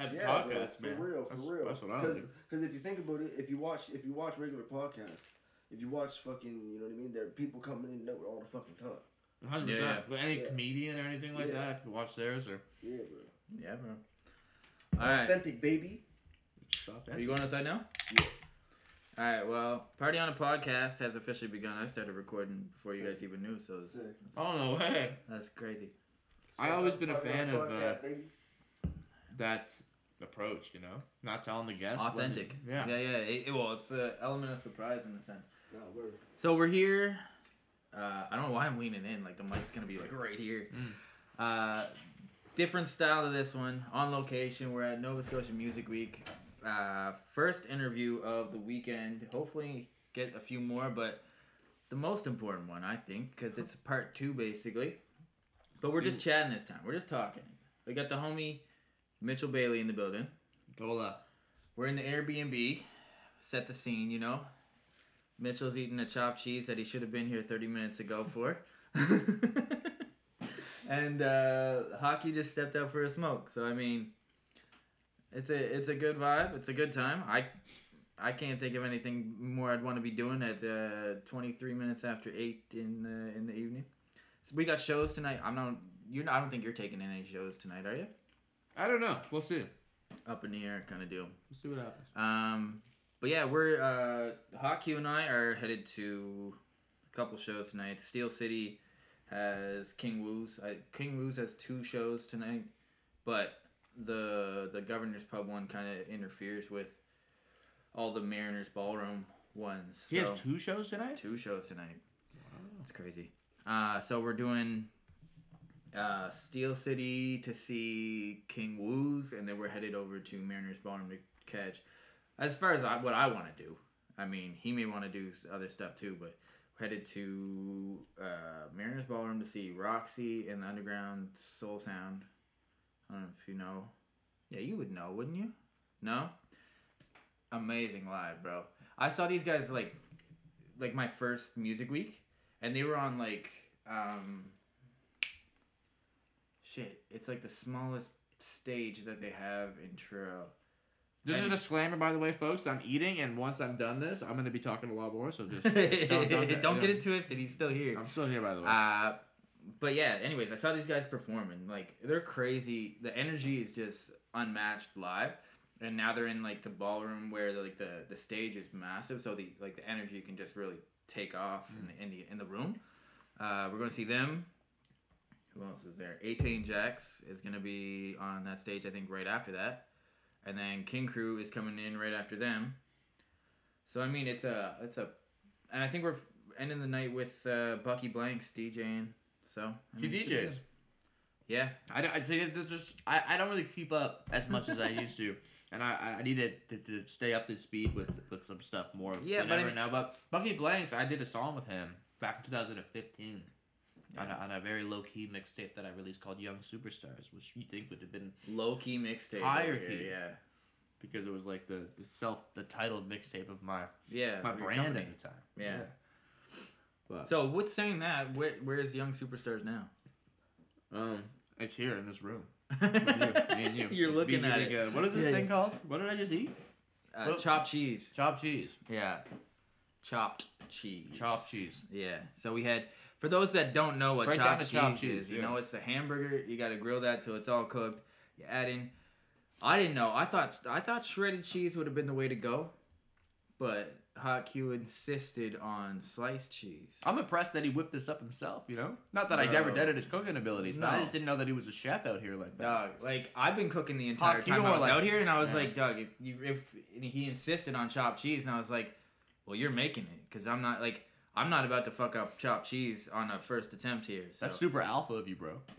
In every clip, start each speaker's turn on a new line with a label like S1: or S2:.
S1: type
S2: Yeah,
S1: of
S2: bro,
S1: podcast,
S2: for real, for
S1: that's,
S2: real.
S1: That's what I
S2: Because
S1: do.
S2: if you think about it, if you watch if you watch regular podcasts, if you watch fucking, you know what I mean, there are people coming in and out all the fucking time.
S1: Hundred
S3: Yeah,
S1: percent. Any
S2: Yeah.
S1: comedian or anything like
S2: Yeah.
S1: that, if you watch theirs or
S2: Yeah, bro.
S3: Yeah, bro. All right.
S2: Authentic baby.
S1: stop
S3: Are you going outside now?
S2: Yeah.
S3: All right. Well, party on a podcast has officially begun. I started recording before you guys even knew, so it's,
S2: Sick.
S1: Oh no way!
S3: that's crazy.
S1: I always been a fan
S2: the
S1: of uh, that approach. You know, not telling the guests. when-
S3: Authentic.
S1: yeah.
S3: Yeah, yeah. It, it- well, it's an element of surprise in a sense.
S2: Nah, word.
S3: So we're here. Uh, I don't know why I'm leaning in. Like the mic's gonna be like right here.
S1: Mm.
S3: Uh, different style to this one. On location. We're at Nova Scotia Music Week. Uh, first interview of the weekend. Hopefully get a few more, but the most important one I think because it's part two basically. But we're just chatting this time. We're just talking. We got the homie Mitchell Bailey in the building.
S1: Gola.
S3: We're in the Airbnb. Set the scene, you know. Mitchell's eating a chopped cheese that he should have been here 30 minutes ago for. and uh, Hockey just stepped out for a smoke. So I mean, it's a it's a good vibe. It's a good time. I I can't think of anything more I'd want to be doing at uh, 23 minutes after eight in the in the evening. So we got shows tonight. I'm not. You. I don't think you're taking any shows tonight, are you?
S1: I don't know. We'll see.
S3: Up in the air, kind of deal.
S1: We'll see what happens.
S3: Um, but yeah, we're uh, Hawk and I are headed to a couple shows tonight. Steel City has King Woo's. I, King Woo's has two shows tonight, but the the Governor's Pub one kind of interferes with all the Mariners Ballroom ones.
S1: He has two shows tonight.
S3: two shows tonight. That's crazy. Uh, so we're doing uh, Steel City to see King Woo's, and then we're headed over to Mariners Ballroom to catch. As far as I, what I want to do, I mean, he may want to do other stuff too, but headed to uh, Mariners Ballroom to see Roxy and the Underground Soul Sound. I don't know if you know. Yeah, you would know, wouldn't you? No. Amazing live, bro. I saw these guys like, like my first music week, and they were on like, um, shit. It's like the smallest stage that they have in Truro.
S1: This is a disclaimer, by the way, folks. I'm eating, and once I'm done this, I'm going to be talking a lot more. So just,
S3: don't,
S1: just don't, don't,
S3: don't get it twisted. He's still here.
S1: I'm still here, by the way.
S3: Uh, but yeah, anyways, I saw these guys performing. Like they're crazy. The energy is just unmatched live. And now they're in like the ballroom where the, like the the stage is massive, so the like the energy can just really take off in the in the in the room. Uh, we're gonna see them. Who else is there? 18 Jacks is gonna be on that stage, I think, right after that, and then King Crew is coming in right after them. So I mean, it's a it's a, and I think we're ending the night with uh, Bucky Blanks DJing. So I
S1: He
S3: mean, be
S1: DJs.
S3: Yeah,
S1: I don't, that there's just I, I don't really keep up as much as I used to, and I, I need to, to stay up to speed with with some stuff more
S3: Yeah,
S1: than
S3: but I mean-
S1: now. But Bucky Blanks, I did a song with him back in 2015 on, a, on a very low key mixtape that I released called Young Superstars, which you think would have been
S3: low key mixtape.
S1: Higher
S3: over here,
S1: key.
S3: Yeah,
S1: because it was like the, the self the titled mixtape of my
S3: yeah.
S1: my brand
S3: company.
S1: at the time.
S3: Yeah.
S1: But
S3: So with saying that, where where's Young Superstars now?
S1: um, it's here in this room. With you, me and you.
S3: You're
S1: It's
S3: looking at it.
S1: good. What is this
S3: Yeah,
S1: thing
S3: yeah.
S1: called? What did I just eat?
S3: Uh,
S1: Well-
S3: chopped cheese.
S1: Chopped cheese.
S3: Yeah, chopped cheese.
S1: Chopped cheese.
S3: Yeah. So we had for those that don't know what
S1: Break
S3: chopped cheese,
S1: cheese,
S3: is, you
S1: yeah.
S3: know, it's a hamburger. You got to grill that till it's all cooked. You add in. I didn't know. I thought I thought shredded cheese would have been the way to go, but Hot Q insisted on sliced cheese.
S1: I'm impressed that he whipped this up himself. You know, not that I
S3: Bro.
S1: never doubted his cooking abilities, but I just didn't know that he was a chef out here like that.
S3: Dog, like I've been cooking the entire
S1: Hot
S3: time I was
S1: like-
S3: out here, and I was
S1: Yeah.
S3: like, Doug, if, if and he insisted on chopped cheese, and I was like, well, you're making it because I'm not like I'm not about to fuck up chopped cheese on a first attempt here. So.
S1: That's super alpha of you, bro.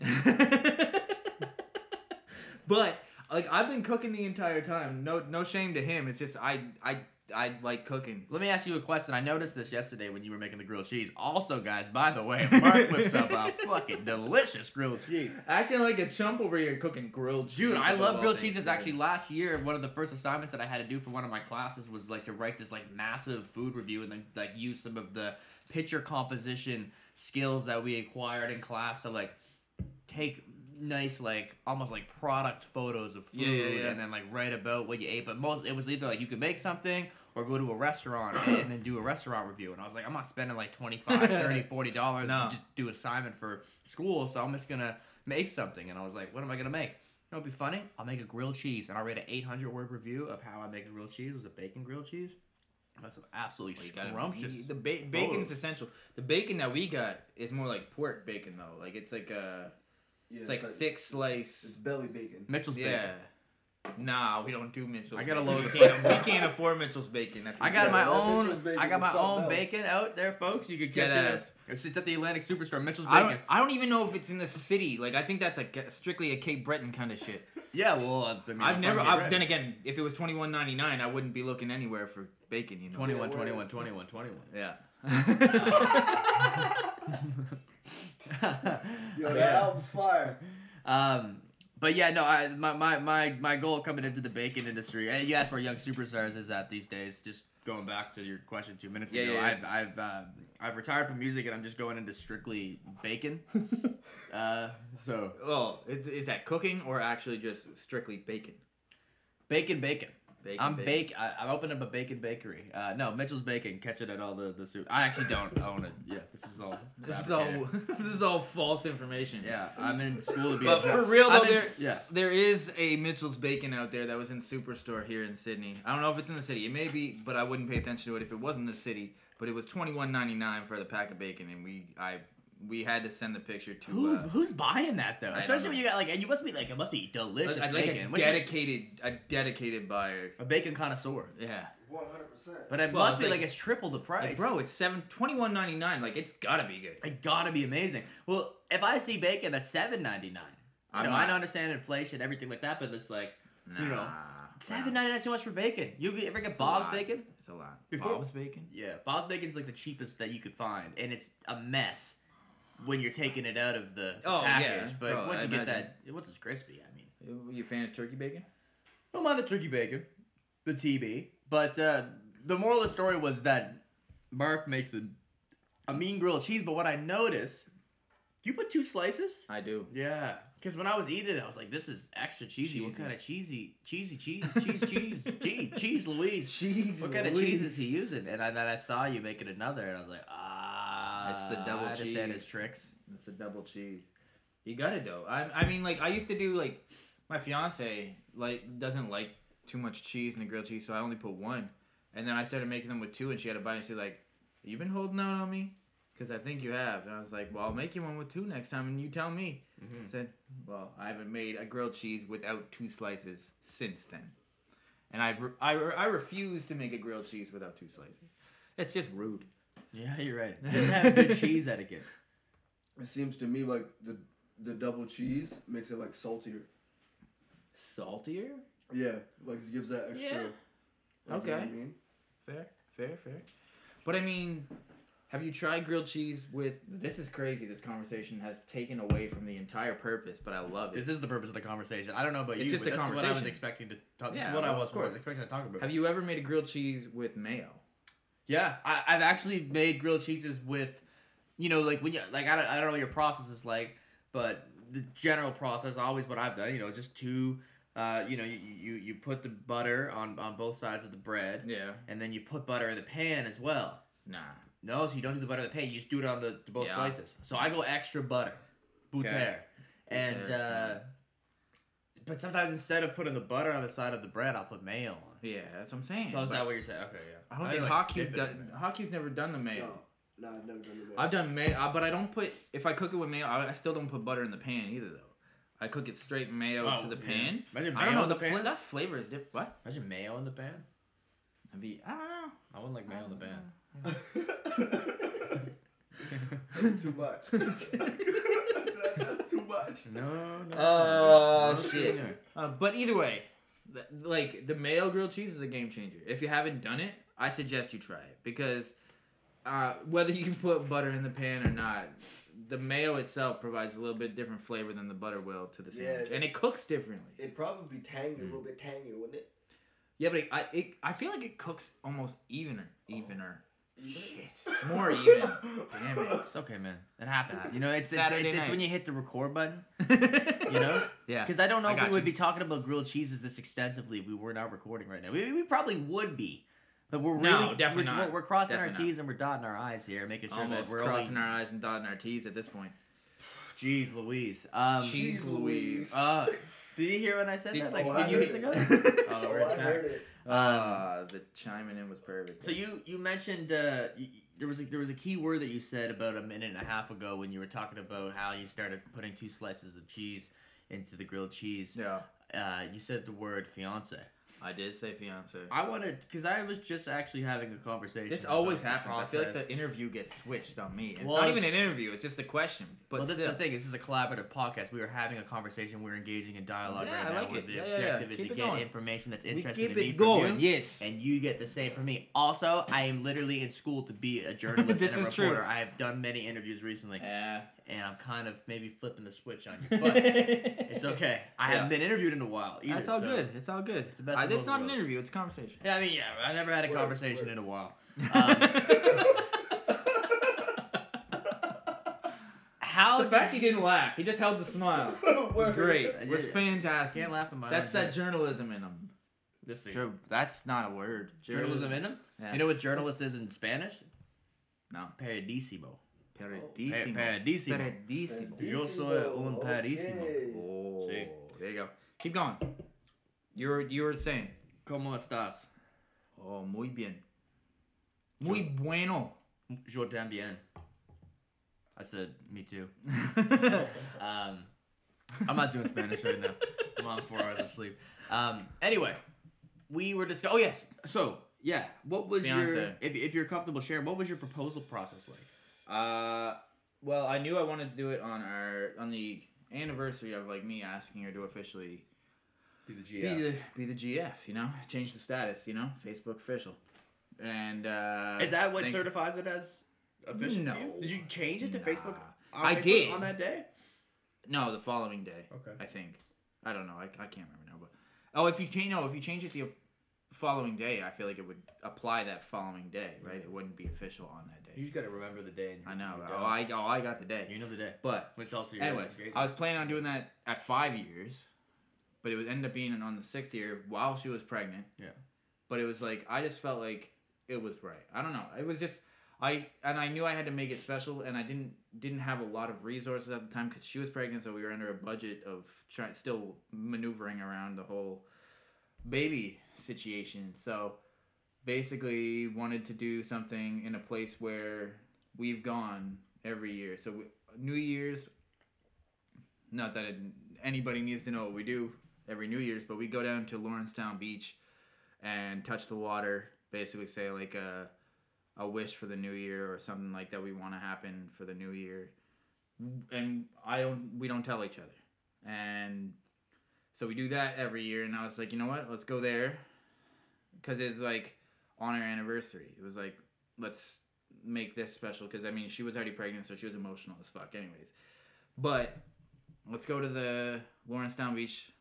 S3: but like I've been cooking the entire time. No, no shame to him. It's just I, I, I like cooking.
S1: Let me ask you a question. I noticed this yesterday when you were making the grilled cheese. Also, guys, by the way, Mark whips up a fucking delicious grilled cheese.
S3: Acting like a chump over here cooking grilled cheese.
S1: Dude, I love grilled cheeses. Actually, last year, one of the first assignments that I had to do for one of my classes was like to write this like massive food review and then like use some of the picture composition skills that we acquired in class to like take nice like almost like product photos of food
S3: Yeah, yeah, yeah.
S1: and then like write about what you ate. But most it was either like you could make something or go to a restaurant and then do a restaurant review. And I was like, I'm not spending like 25 30 40 dollars
S3: No.
S1: to just do assignment for school, so I'm just gonna make something. And I was like, what am I gonna make? You know, it'd be funny. I'll make a grilled cheese, and I read an 800 word review of how I make a grilled cheese. It was a bacon grilled cheese. That's some absolutely
S3: Well, you gotta-
S1: scrumptious.
S3: the ba- bacon's
S1: photos.
S3: essential. The bacon that we got is more like pork bacon though. Like it's like a
S2: Yeah,
S3: it's like thick slice.
S2: It's
S3: slice.
S2: belly bacon.
S1: Mitchell's
S3: Yeah.
S1: bacon.
S3: Nah, we don't do Mitchell's.
S1: I got a
S3: bacon.
S1: load of-
S3: We can't, we can't afford Mitchell's bacon.
S1: I got my own.
S2: Bacon
S1: I got my own
S2: else.
S1: bacon out there, folks. You could get
S3: Dead
S1: it.
S3: ass.
S1: It's, it's at the Atlantic Superstore. Mitchell's
S3: I
S1: bacon.
S3: don't, I don't even know if it's in the city. Like I think that's like strictly a Cape Breton kind of shit.
S1: Yeah, well, uh, I mean,
S3: I've
S1: I'm
S3: never. I,
S1: Cape
S3: then again, if it was twenty one ninety nine, I wouldn't be looking anywhere for bacon. You know.
S1: 21,
S2: Yeah,
S1: 21, 21, 21.
S3: Yeah.
S2: Yo,
S1: Yeah.
S2: that album's fire.
S1: Um, but yeah, no, I my, my my my goal coming into the bacon industry. And you asked where young superstars is at these days. Just going back to your question two minutes
S3: Yeah,
S1: ago,
S3: yeah,
S1: I've I've um, I've retired from music and I'm just going into strictly bacon. uh, so
S3: well, is that cooking or actually just strictly bacon?
S1: bacon, bacon.
S3: Bacon.
S1: I'm bake. I, I'm opening up a bacon bakery. Uh, no, Mitchell's Bacon. Catch it at all the the soup. I actually don't own it. Yeah, this is all.
S3: This is all. this is all false information.
S1: Yeah, I'm in school to be.
S3: But for real
S1: I'm
S3: though,
S1: in-
S3: there
S1: yeah.
S3: there is a Mitchell's Bacon out there that was in Superstore here in Sydney. I don't know if it's in the city. It may be, but I wouldn't pay attention to it if it wasn't the city. But it was twenty one ninety nine for the pack of bacon, and we I we had to send the picture to
S1: Who's
S3: uh,
S1: who's buying that though?
S3: don't
S1: Especially when you got like and you must be like it must be delicious
S3: a, like
S1: bacon.
S3: a
S1: What do you-
S3: dedicated a dedicated buyer.
S1: a bacon connoisseur.
S3: Yeah,
S2: One hundred percent.
S1: But it
S3: Well,
S1: must
S3: it's
S1: be like,
S3: like-
S1: it's triple the price.
S3: like, bro, it's seven twenty one ninety nine. Like it's gotta be good.
S1: it gotta be amazing. Well, if I see bacon that's seven ninety nine, I
S3: I'm
S1: know I
S3: not-
S1: understand inflation, everything like that, but it's like you know,
S3: Nah,
S1: seven
S3: nah.
S1: ninety nine is too much for bacon. You ever get
S3: It's a
S1: Bob's
S3: lot.
S1: bacon?
S3: It's a lot.
S1: Before-
S3: Bob's bacon.
S1: Yeah, Bob's bacon's like the cheapest that you could find, and it's a mess when you're taking it out of the
S3: Oh,
S1: package.
S3: yeah.
S1: But
S3: Bro,
S1: once
S3: I
S1: you get
S3: imagine.
S1: that, once it's crispy, I mean.
S3: You a fan of turkey bacon?
S1: don't mind the turkey bacon, the TB. But uh, the moral of the story was that Mark makes a, a mean grilled cheese. But what I noticed, you put two slices.
S3: I do.
S1: Yeah, because when I was eating it, I was like, "This is extra cheesy. What kind of cheesy, cheesy cheese, cheese, cheese, cheese, cheese, Louise?
S3: Cheese.
S1: What kind of cheese is he using?" And I, then I saw you making another, and I was like, "Ah,
S3: It's the double
S1: I understand his tricks."
S3: It's a double cheese. You got it though. I I mean like I used to do like my fiance like doesn't like too much cheese in the grilled cheese, so I only put one. And then I started making them with two, and she had a bite, and she's like, "You've been holding out on me?" Because I think you have. And I was like, "Well, I'll make you one with two next time, and you tell me."
S1: Mhm.
S3: I said, "Well, I haven't made a grilled cheese without two slices since then." And I've re- I, re- I refuse to make a grilled cheese without two slices. It's just rude.
S1: Yeah, you're right. They didn't have good cheese etiquette.
S2: It seems to me like the the double cheese makes it like saltier.
S3: Saltier?
S2: Yeah, like it gives that extra.
S3: Yeah.
S2: like, you know what I
S3: Okay.
S2: mean?
S3: Fair, fair, fair. But I mean, have you tried grilled cheese with? This is crazy. This conversation has taken away from the entire purpose, but I love it.
S1: This is the purpose of the conversation. I don't know about
S3: It's
S1: you,
S3: just
S1: but
S3: a
S1: this is what I was expecting to talk. This
S3: Yeah,
S1: is what I was,
S3: of course.
S1: was expecting to talk about.
S3: have you ever made a grilled cheese with mayo?
S1: Yeah, I, I've actually made grilled cheeses with, you know, like when you like I don't, I don't know what your process is like, but the general process always what I've done. You know, just two. Uh, you know, you, you you put the butter on on both sides of the bread,
S3: Yeah.
S1: and then you put butter in the pan as well.
S3: Nah.
S1: No, so you don't do the butter in the pan. You just do it on the, the both
S3: Yeah.
S1: slices. So I go extra butter, butter,
S3: Okay.
S1: and uh, but sometimes instead of putting the butter on the side of the bread, I'll put mayo on.
S3: Yeah, that's what I'm saying.
S1: So is that what you're saying? Okay, yeah.
S3: I don't
S1: I
S3: think
S1: like
S3: Hockey
S1: skip it
S3: does.
S1: in there.
S3: Hockey's never done the mayo.
S2: No, no, I've never done it.
S3: I've done mayo, uh, but I don't put. If I cook it with mayo, I, I still don't put butter in the pan either, though. I cook it straight mayo
S1: Oh,
S3: to the
S1: yeah.
S3: pan.
S1: Imagine mayo
S3: I don't know
S1: in
S3: the
S1: the pan.
S3: fla- that flavor is different. What?
S1: Imagine mayo in the pan.
S3: I'd be, I don't know.
S1: I wouldn't like mayo in the pan.
S2: too much. That's too much.
S1: No, no.
S3: Oh
S1: no,
S3: shit.
S1: no.
S3: Uh, but either way, th- like the mayo grilled cheese is a game changer. If you haven't done it, I suggest you try it because uh, whether you can put butter in the pan or not, the mayo itself provides a little bit different flavor than the butter will to the sandwich,
S2: it-
S3: and it cooks differently.
S2: It'd probably be tangy, a little bit tangy, wouldn't it?
S3: Yeah, but it, I it, I feel like it cooks almost evener, evener. Shit. More even. Damn it.
S1: It's okay, man. It happens. You know, it's it's, it's, it's when you hit the record button. You know,
S3: yeah.
S1: because I don't know
S3: I
S1: if we would be talking about grilled cheeses this extensively if we were not recording right now. We, we probably would be, but we're
S3: No,
S1: really
S3: definitely
S1: we're,
S3: not.
S1: we're, we're crossing
S3: Definitely
S1: our T's and we're dotting our I's here, making sure
S3: Almost
S1: that we're
S3: crossing
S1: only.
S3: our I's and dotting our T's at this point.
S1: Jeez, Louise. Um,
S3: Cheese
S2: Jeez
S3: Louise.
S1: Uh, did you hear when I said
S3: Did-
S1: that like
S2: oh,
S1: a
S2: I
S1: few minutes ago? Oh,
S2: Oh,
S1: we're
S2: I heard
S1: intact.
S2: it.
S3: Uh, the chiming in was perfect.
S1: So you you mentioned uh, y there was a, there was a key word that you said about a minute and a half ago when you were talking about how you started putting two slices of cheese into the grilled cheese.
S3: yeah,
S1: Uh, you said the word fiance.
S3: I did say fiance.
S1: I wanted because I was just actually having a conversation.
S3: This always happens. I feel like the interview gets switched on me. It's
S1: Well,
S3: not even an interview. It's just a question. But
S1: well, this
S3: still.
S1: is the thing. This is a collaborative podcast. We are having a conversation. We're engaging in dialogue
S3: Yeah,
S1: right
S3: I
S1: now.
S3: like
S1: where
S3: it.
S1: the
S3: Yeah, yeah, yeah.
S1: objective is
S3: Keep
S1: to
S3: it
S1: get
S3: going.
S1: information that's interesting
S3: keep
S1: to me
S3: it
S1: from
S3: going.
S1: you.
S3: Yes.
S1: and you get the same from me. Also, I am literally in school to be a journalist
S3: This
S1: and a
S3: is true.
S1: reporter. I have done many interviews recently,
S3: Yeah.
S1: And I'm kind of maybe flipping the switch on you, but it's okay. I haven't been interviewed in a while. Either,
S3: That's all
S1: so-
S3: good. It's all good. It's,
S1: the best of
S3: it's not an interview. It's a conversation.
S1: Yeah, I mean, yeah, I never had a
S2: Word,
S1: conversation
S2: word.
S1: in a while. Um, how
S3: the
S1: did
S3: fact he didn't laugh, he just held the smile. It was great. It was
S1: Yeah.
S3: fantastic.
S1: can't laugh at my
S3: That's
S1: own
S3: that
S1: joke.
S3: journalism in him.
S1: Just see.
S3: Joe, that's not a word.
S1: journalism in him.
S3: Yeah.
S1: You know what journalist is in Spanish?
S3: No.
S1: Paradisimo.
S3: Peridísimo.
S1: Paradisimo.
S3: Peridísimo.
S1: Yo soy un parísimo.
S2: Okay.
S3: Oh,
S1: See?
S3: there you go. Keep going. You were you were saying.
S1: ¿Cómo estás?
S3: Oh, muy bien. Muy bueno.
S1: Yo también. I said, me too. Um, I'm not doing Spanish right now. I'm on four hours of sleep. Um, anyway, we were discussing. Oh yes. So yeah, what was your if, if you're comfortable sharing? What was your proposal process like?
S3: Uh, well, I knew I wanted to do it on our on the anniversary of like me asking her to officially
S1: Be the
S3: be the be the GF. You know, change the status. You know, Facebook official. And uh,
S1: Is that what
S3: thanks-
S1: certifies it as official?
S3: No.
S1: to you? Did you change it to
S3: Nah.
S1: Facebook? on
S3: I
S1: Facebook
S3: did.
S1: on that day.
S3: No, the following day.
S1: Okay.
S3: I think. I don't know. I, I can't remember now. But oh, if you change no, if you change it the following day, I feel like it would apply that following day, right? It wouldn't be official on that day.
S1: You just gotta remember the day. and
S3: I know. Oh. I oh I got the day.
S1: you know the day,
S3: But
S1: which also your
S3: anyways. I was planning on doing that at five years, but it would end up being on the sixth year while she was pregnant.
S1: Yeah.
S3: But it was like I just felt like it was right. I don't know. It was just I and I knew I had to make it special, and I didn't didn't have a lot of resources at the time because she was pregnant, so we were under a budget of trying still maneuvering around the whole baby situation. So basically, wanted to do something in a place where we've gone every year. So we, New Year's, not that it, anybody needs to know what we do every New Year's, but we go down to Lawrencetown Beach and touch the water. Basically, say like a a wish for the new year or something like that we want to happen for the new year, and I don't we don't tell each other, and so we do that every year. And I was like, you know what, let's go there, because it's like on our anniversary. It was like let's make this special because I mean she was already pregnant, so she was emotional as fuck, anyways. But let's go to the Lawrencetown Beach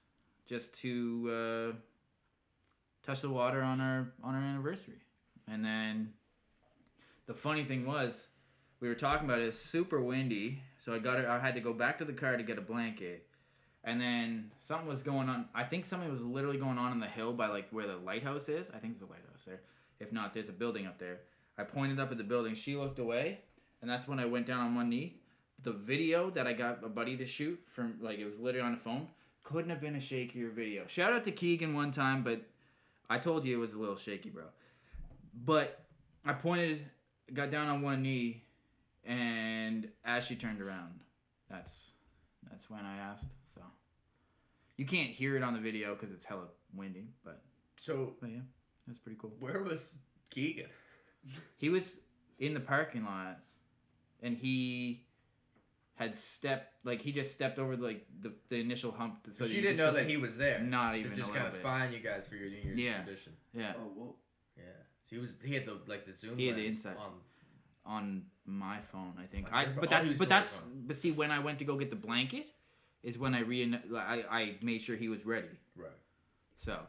S3: just to uh, touch the water on our on our anniversary. And then the funny thing was, we were talking about it. It's super windy, so I got it. I had to go back to the car to get a blanket. And then something was going on. I think something was literally going on on the hill by like where the lighthouse is. I think a lighthouse there. If not, there's a building up there. I pointed up at the building. She looked away, and that's when I went down on one knee. The video that I got a buddy to shoot from like it was literally on the phone couldn't have been a shakier video. Shout out to Keegan one time, but I told you it was a little shaky, bro. But I pointed, got down on one knee, and as she turned around, that's that's when I asked. So you can't hear it on the video because it's hella windy, but
S1: so
S3: but yeah, that's pretty cool.
S1: where was Keegan?
S3: He was in the parking lot, and he had stepped like he just stepped over like the, the initial hump.
S1: So she didn't know that
S3: see-
S1: he was there.
S3: Not
S1: To
S3: even
S1: just kind of
S3: bit.
S1: spying you guys for your New Year's
S3: Yeah.
S1: tradition.
S3: Yeah,
S2: Oh, whoa.
S1: Yeah. So he was he had the like the zoom.
S3: He had the
S1: lens
S3: inside.
S1: on.
S3: on my phone, I think. I but
S1: Oh,
S3: that's but that's but see when I went to go get the blanket is when I re I I made sure he was ready.
S1: Right.
S3: So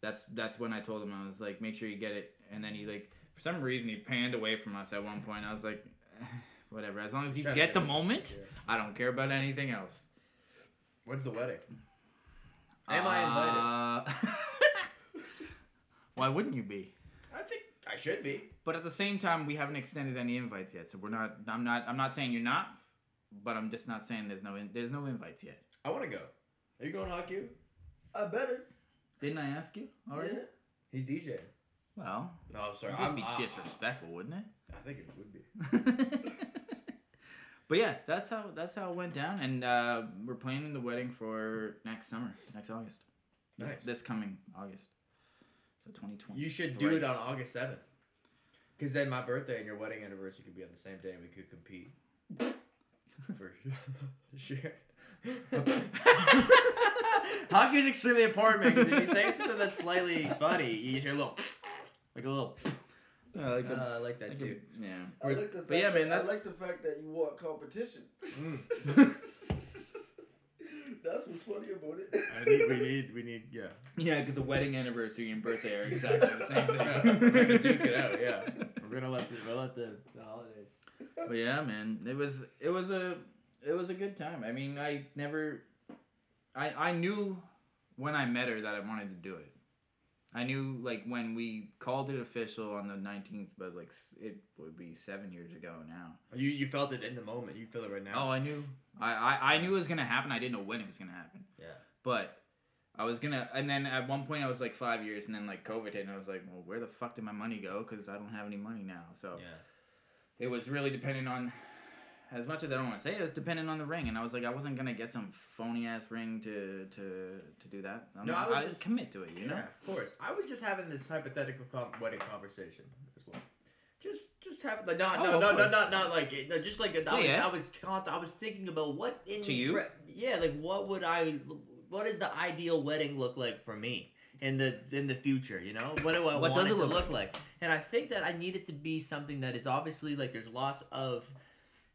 S3: that's that's when I told him I was like make sure you get it and then he like For some reason, he panned away from us at one point. I was like, "Eh, whatever. As long as you
S1: Trying to
S3: get the moment. I don't care about anything else.
S1: When's the wedding? Am I invited?
S3: invited? Why wouldn't you be?
S1: I think I should be.
S3: But at the same time, we haven't extended any invites yet, so we're not. I'm not. I'm not saying you're not, but I'm just not saying there's no. In, there's no invites yet.
S1: I want to go. Are you going to hockey?
S2: I better.
S3: Didn't I ask you already?
S2: Yeah.
S1: He's DJ.
S3: Well,
S1: No, sorry.
S3: it'd just
S1: I'm-
S3: be
S1: I-
S3: disrespectful, wouldn't it?
S1: I think it would be.
S3: but yeah, that's how that's how it went down, and uh, we're planning the wedding for next summer, next August. This,
S1: Nice.
S3: this coming August. So 2020.
S1: You should do it on August seventh. Because then my birthday and your wedding anniversary could be on the same day, and we could compete. For sure. For sure. Hockey is extremely important because if you say something that's slightly funny, you just hear a little, like a little.
S3: Yeah, like a-
S1: Uh, I like that
S3: like
S1: too.
S3: a- yeah.
S2: I like the fact
S3: But yeah, man,
S2: that,
S3: that's-
S2: I like the fact that you want competition.
S1: Mm.
S2: That's what's funny about it.
S1: I think we need, we need, yeah.
S3: Yeah, because a wedding anniversary and birthday are exactly the same thing.
S1: We're gonna duke it out, yeah. We're gonna let the, we'll let the, the holidays.
S3: But yeah, man, it was it was a it was a good time. I mean, I never, I I knew when I met her that I wanted to do it. I knew like when we called it official on the nineteenth, but like it would be seven years ago now.
S1: Oh, you you felt it in the moment. You feel it right now.
S3: Oh, I knew. I, I I knew it was gonna happen. I didn't know when it was gonna happen.
S1: yeah.
S3: But I was gonna, and then at one point I was like five years, and then like COVID hit, and I was like, well, where the fuck did my money go? Because I don't have any money now. So
S1: Yeah.
S3: it was really dependent on as much as I don't want to say it, it was dependent on the ring and I was like I wasn't gonna get some phony ass ring to to to do that I'm
S1: No,
S3: not,
S1: I was
S3: I
S1: just-
S3: commit to it you know
S1: Yeah, of course. I was just having this hypothetical wedding conversation as well. Just, just have like not,
S3: Oh,
S1: no, no, no, not, not like, no, just like I oh, was,
S3: yeah.
S1: I was, I was thinking about what in
S3: To you?
S1: yeah, like what would I, what does the ideal wedding look like for me in the in the future? You know, what do I
S3: What
S1: want
S3: does
S1: it
S3: it
S1: to
S3: look
S1: look like? And I think that I need it to be something that is obviously like there's lots of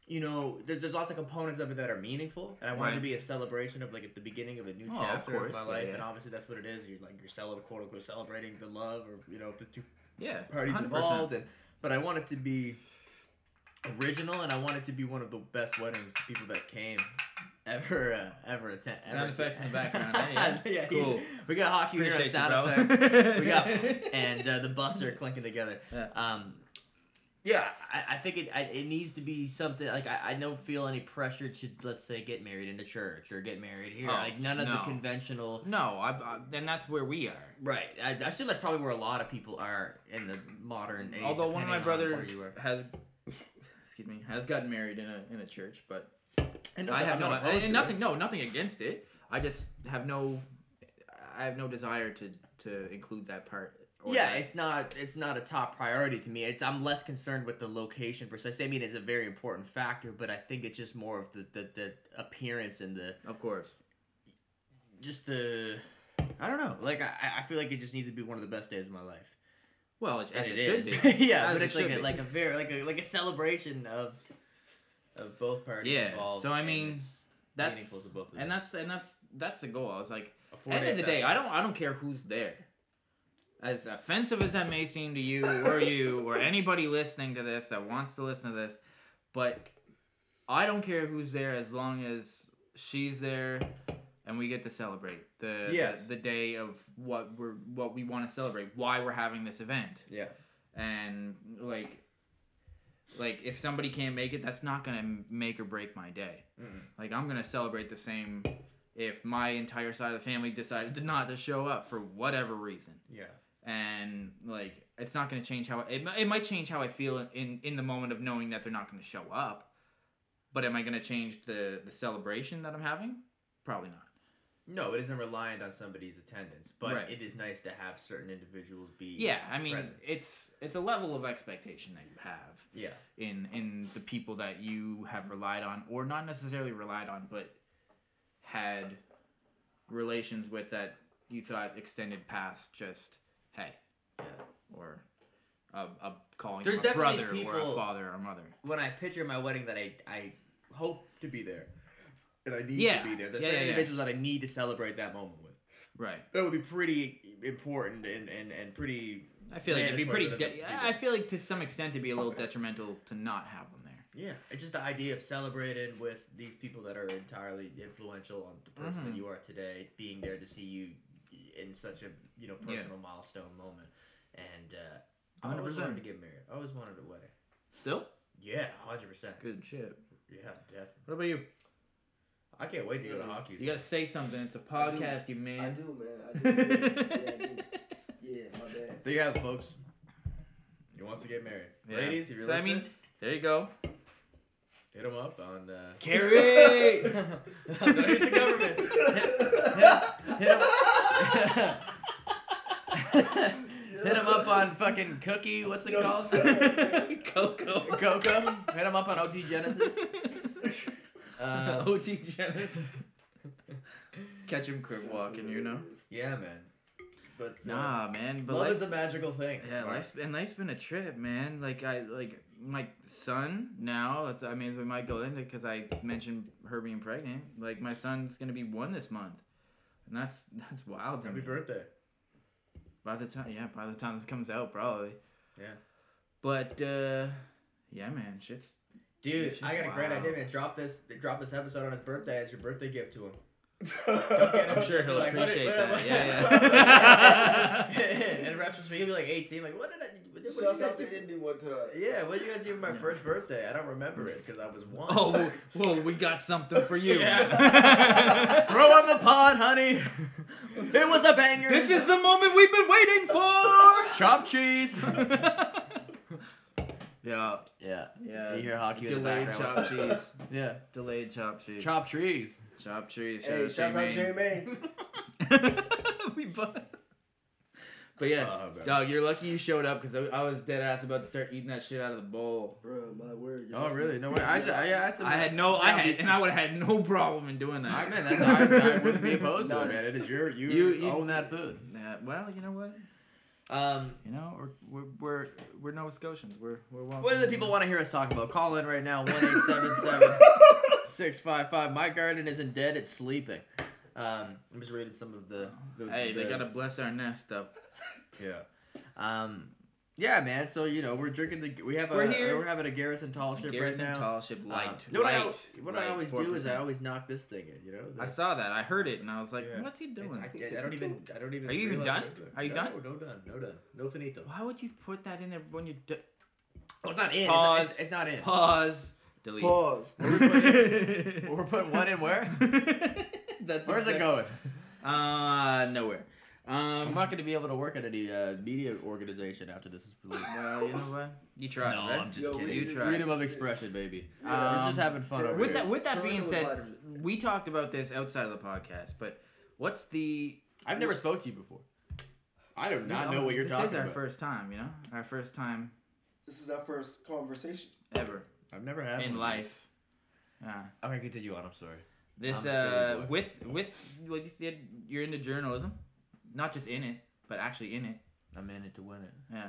S1: you know, there, there's lots of components of it that are meaningful, and I want it to be a celebration of like at the beginning of a new
S3: Oh,
S1: chapter of,
S3: course,
S1: my
S3: yeah,
S1: life,
S3: yeah.
S1: and obviously that's what it is. You're like you're celebrating, quote unquote, celebrating the love, or you know, the two
S3: yeah
S1: parties
S3: 100%.
S1: involved, and but I want it to be original, and I want it to be one of the best weddings the people that came ever uh, ever attend.
S3: Sound effects in the background, eh? Yeah.
S1: yeah,
S3: Cool.
S1: We got hockey here on
S3: Appreciate you,
S1: sound effects. we got and uh, the busts are clinking together.
S3: Yeah.
S1: Um, yeah, I, I think it I, it needs to be something like I, I don't feel any pressure to let's say get married in a church or get married here.
S3: Oh,
S1: like none of the conventional.
S3: no I, I uh, then that's where we are
S1: Right, I, I assume that's probably where a lot of people are in the modern age.
S3: although one of my brothers
S1: part you are.
S3: has excuse me has gotten married in a in a church but
S1: And
S3: I have no and
S1: it.
S3: nothing no nothing against it I just have no I have no desire to to include that part
S1: yeah,
S3: that-
S1: it's not it's not a top priority to me. It's I'm less concerned with the location precisely. I mean, it's a very important factor, but I think it's just more of the the, the appearance and the
S3: of course
S1: just the I don't know. Like I I feel like it just needs to be one of the best days of my life.
S3: well as, as
S1: And
S3: it, should be
S1: yeah,
S3: As
S1: but
S3: it
S1: it's like a,
S3: be.
S1: like a very like a like a celebration of of both parties
S3: Yeah,
S1: involved.
S3: so I mean, that's
S1: to both of
S3: and that's and that's that's the goal I was like
S1: A
S3: End of the day, I don't I don't care who's there. As offensive as that may seem to you or you or anybody listening to this that wants to listen to this, but I don't care who's there as long as she's there and we get to celebrate the
S1: Yes.
S3: the, the day of what we're what we want to celebrate, why we're having this event.
S1: Yeah.
S3: And like like if somebody can't make it, that's not going to make or break my day.
S1: Mm-mm.
S3: Like I'm gonna celebrate the same if my entire side of the family decided to not to show up for whatever reason,
S1: Yeah.
S3: And like it's not gonna change how I, it, it might change how I feel in in the moment of knowing that they're not gonna show up. But am I gonna change the the celebration that I'm having? Probably not.
S1: No, it isn't reliant on somebody's attendance, but
S3: Right.
S1: it is nice to have certain individuals be.
S3: Yeah, I mean
S1: present.
S3: it's it's a level of expectation that you have
S1: Yeah.
S3: in in the people that you have relied on or not necessarily relied on but had relations with that you thought extended past just hey
S1: Yeah.
S3: or a, a calling
S1: There's
S3: him a
S1: definitely
S3: brother or a
S1: people-
S3: father or mother
S1: When I picture my wedding, that I I hope to be there, and I need
S3: Yeah.
S1: to be there. There's
S3: Yeah,
S1: certain
S3: yeah, yeah.
S1: individuals that I need to celebrate that moment with.
S3: right
S1: That would be pretty important and and and pretty
S3: I feel like it'd be
S1: mandatory
S3: pretty.
S1: for them
S3: De-
S1: to be
S3: I feel like to some extent it'd be a little detrimental to not have them there.
S1: Yeah, it's just the idea of celebrating with these people that are entirely influential on the person that mm-hmm. you are today, being there to see you in such a you know
S3: Yeah.
S1: personal milestone moment. And uh, I always
S3: 100%.
S1: wanted to get married. I always wanted a wedding.
S3: Still,
S1: Yeah, hundred percent.
S3: good shit.
S1: Yeah, definitely.
S3: What about you?
S1: I can't wait to go to
S2: Yeah.
S1: hockey.
S3: You gotta say something. It's a podcast, you
S2: I
S3: man.
S2: do, man. I do. yeah, I do. Yeah, my bad.
S1: There you have it, folks. He wants to get married.
S3: Yeah.
S1: Ladies, if you're
S3: So, I
S1: listening,
S3: mean, there you go.
S1: Hit him up on. Uh,
S3: Carrie.
S1: Don't use the government. Hit, hit, him. hit him up on fucking Cookie. What's it
S2: No,
S1: called?
S3: Coco.
S1: Coco. Hit him up on OT Genasis. Uh,
S3: OT Genasis. Catch him quick walking, you know.
S1: yeah, man. But uh,
S3: Nah, man. But
S1: love is a magical thing.
S3: yeah,
S1: Mark.
S3: life's and life's been a trip, man. Like I like my son now. That's, I mean, we might go into because I mentioned her being pregnant. Like my son's gonna be one this month, and that's that's wild to
S1: Happy birthday.
S3: By the time, yeah, by the time this comes out, probably.
S1: Yeah.
S3: But uh, yeah, man, shit's
S1: Dude,
S3: Shit's
S1: I got a great
S3: wild.
S1: idea, man. Drop this, drop this episode on his birthday as your birthday gift to him.
S3: I'm sure he'll
S1: Like, what
S3: appreciate
S1: what-
S3: that.
S1: what-
S3: Yeah, yeah.
S1: in retrospect, he'll be like 18. Like, what did I? What did
S2: Shouts
S1: you guys
S2: out
S1: do?
S2: to Indy one time.
S1: Yeah, what did you guys do for my first birthday? I don't remember it because I was one.
S3: oh, well, well, we got something for you.
S1: Yeah. Throw on the pod, honey. It was a banger.
S3: this is the moment we've been waiting for.
S1: chopped cheese.
S3: yeah,
S1: yeah.
S3: yeah.
S1: You hear hockey in the
S3: Delayed
S1: background.
S3: chop cheese.
S1: Yeah.
S3: Delayed chop cheese.
S1: Chop trees.
S3: chop cheese.
S2: Hey, shouts out J
S3: J-Main. We bought. But yeah,
S1: man.
S3: dog, you're lucky you showed up because I, I was dead ass about to start eating that shit out of the bowl.
S2: Bro, my word.
S1: Oh, really? No way. I, just, I, I,
S3: I had no, I had, and I would have had no problem in doing that.
S1: I man, that's I, I wouldn't be opposed to it, man. It is your you,
S3: You- you-
S1: own that food.
S3: Yeah, well, you know what?
S1: Um,
S3: You know, we're we're we're, we're Nova Scotians. We're we're welcome.
S1: what do the people want to hear us talk about? Call in right now one eight seven seven six five five. My garden isn't dead; it's sleeping. Um, I'm just reading some of the. the
S3: Hey, they gotta bless our nest up.
S1: Yeah. Um. Yeah, man. So you know, we're drinking the. We have a.
S3: We're here.
S1: We're having a Garrison Tall ship
S3: Garrison
S1: right now.
S3: Tall Ship
S1: Um,
S3: light.
S1: you know what I,
S3: light.
S1: what I
S3: light,
S1: always do is I always knock this thing in. You know.
S3: I saw that. I heard it, and I was like,
S1: Yeah.
S3: "What's he doing?"
S1: It's- I, I don't even. I don't even.
S3: Are you even done?
S1: I'm
S3: Are you
S1: no,
S3: done?
S1: No, done. No done. No finito.
S3: Why would you put that in there when you do-
S1: Oh, it's not in. It's,
S3: Pause.
S1: it's, it's not in.
S3: pause? Delete.
S2: Pause.
S1: We're putting, we're putting one in where?
S3: That's
S1: Where's it going?
S3: Uh, nowhere.
S1: I'm
S3: Um,
S1: not going to be able to work at any uh, media organization after this is released.
S3: well, you know what? You tried,
S1: no,
S3: right?
S1: I'm just
S2: Yo,
S1: kidding.
S3: you tried.
S1: Freedom of expression, baby.
S2: Yeah.
S1: We're
S3: Um,
S1: just having fun over
S3: With
S1: here.
S3: that, with that being said, we talked about this outside of the podcast, but what's the?
S1: I've never spoke to you before. I do not
S3: No,
S1: know what you're talking about.
S3: this is our
S1: about.
S3: first time, you know, our first time
S2: This is our first conversation.
S3: ever
S1: I've never had
S3: in
S1: one of these.
S3: life. Yeah.
S1: I'm gonna continue on. I'm sorry.
S3: This
S1: I'm
S3: uh, with with what you said, you're into journalism, not just in it, but actually in it.
S1: I'm in it to win it.
S3: Yeah.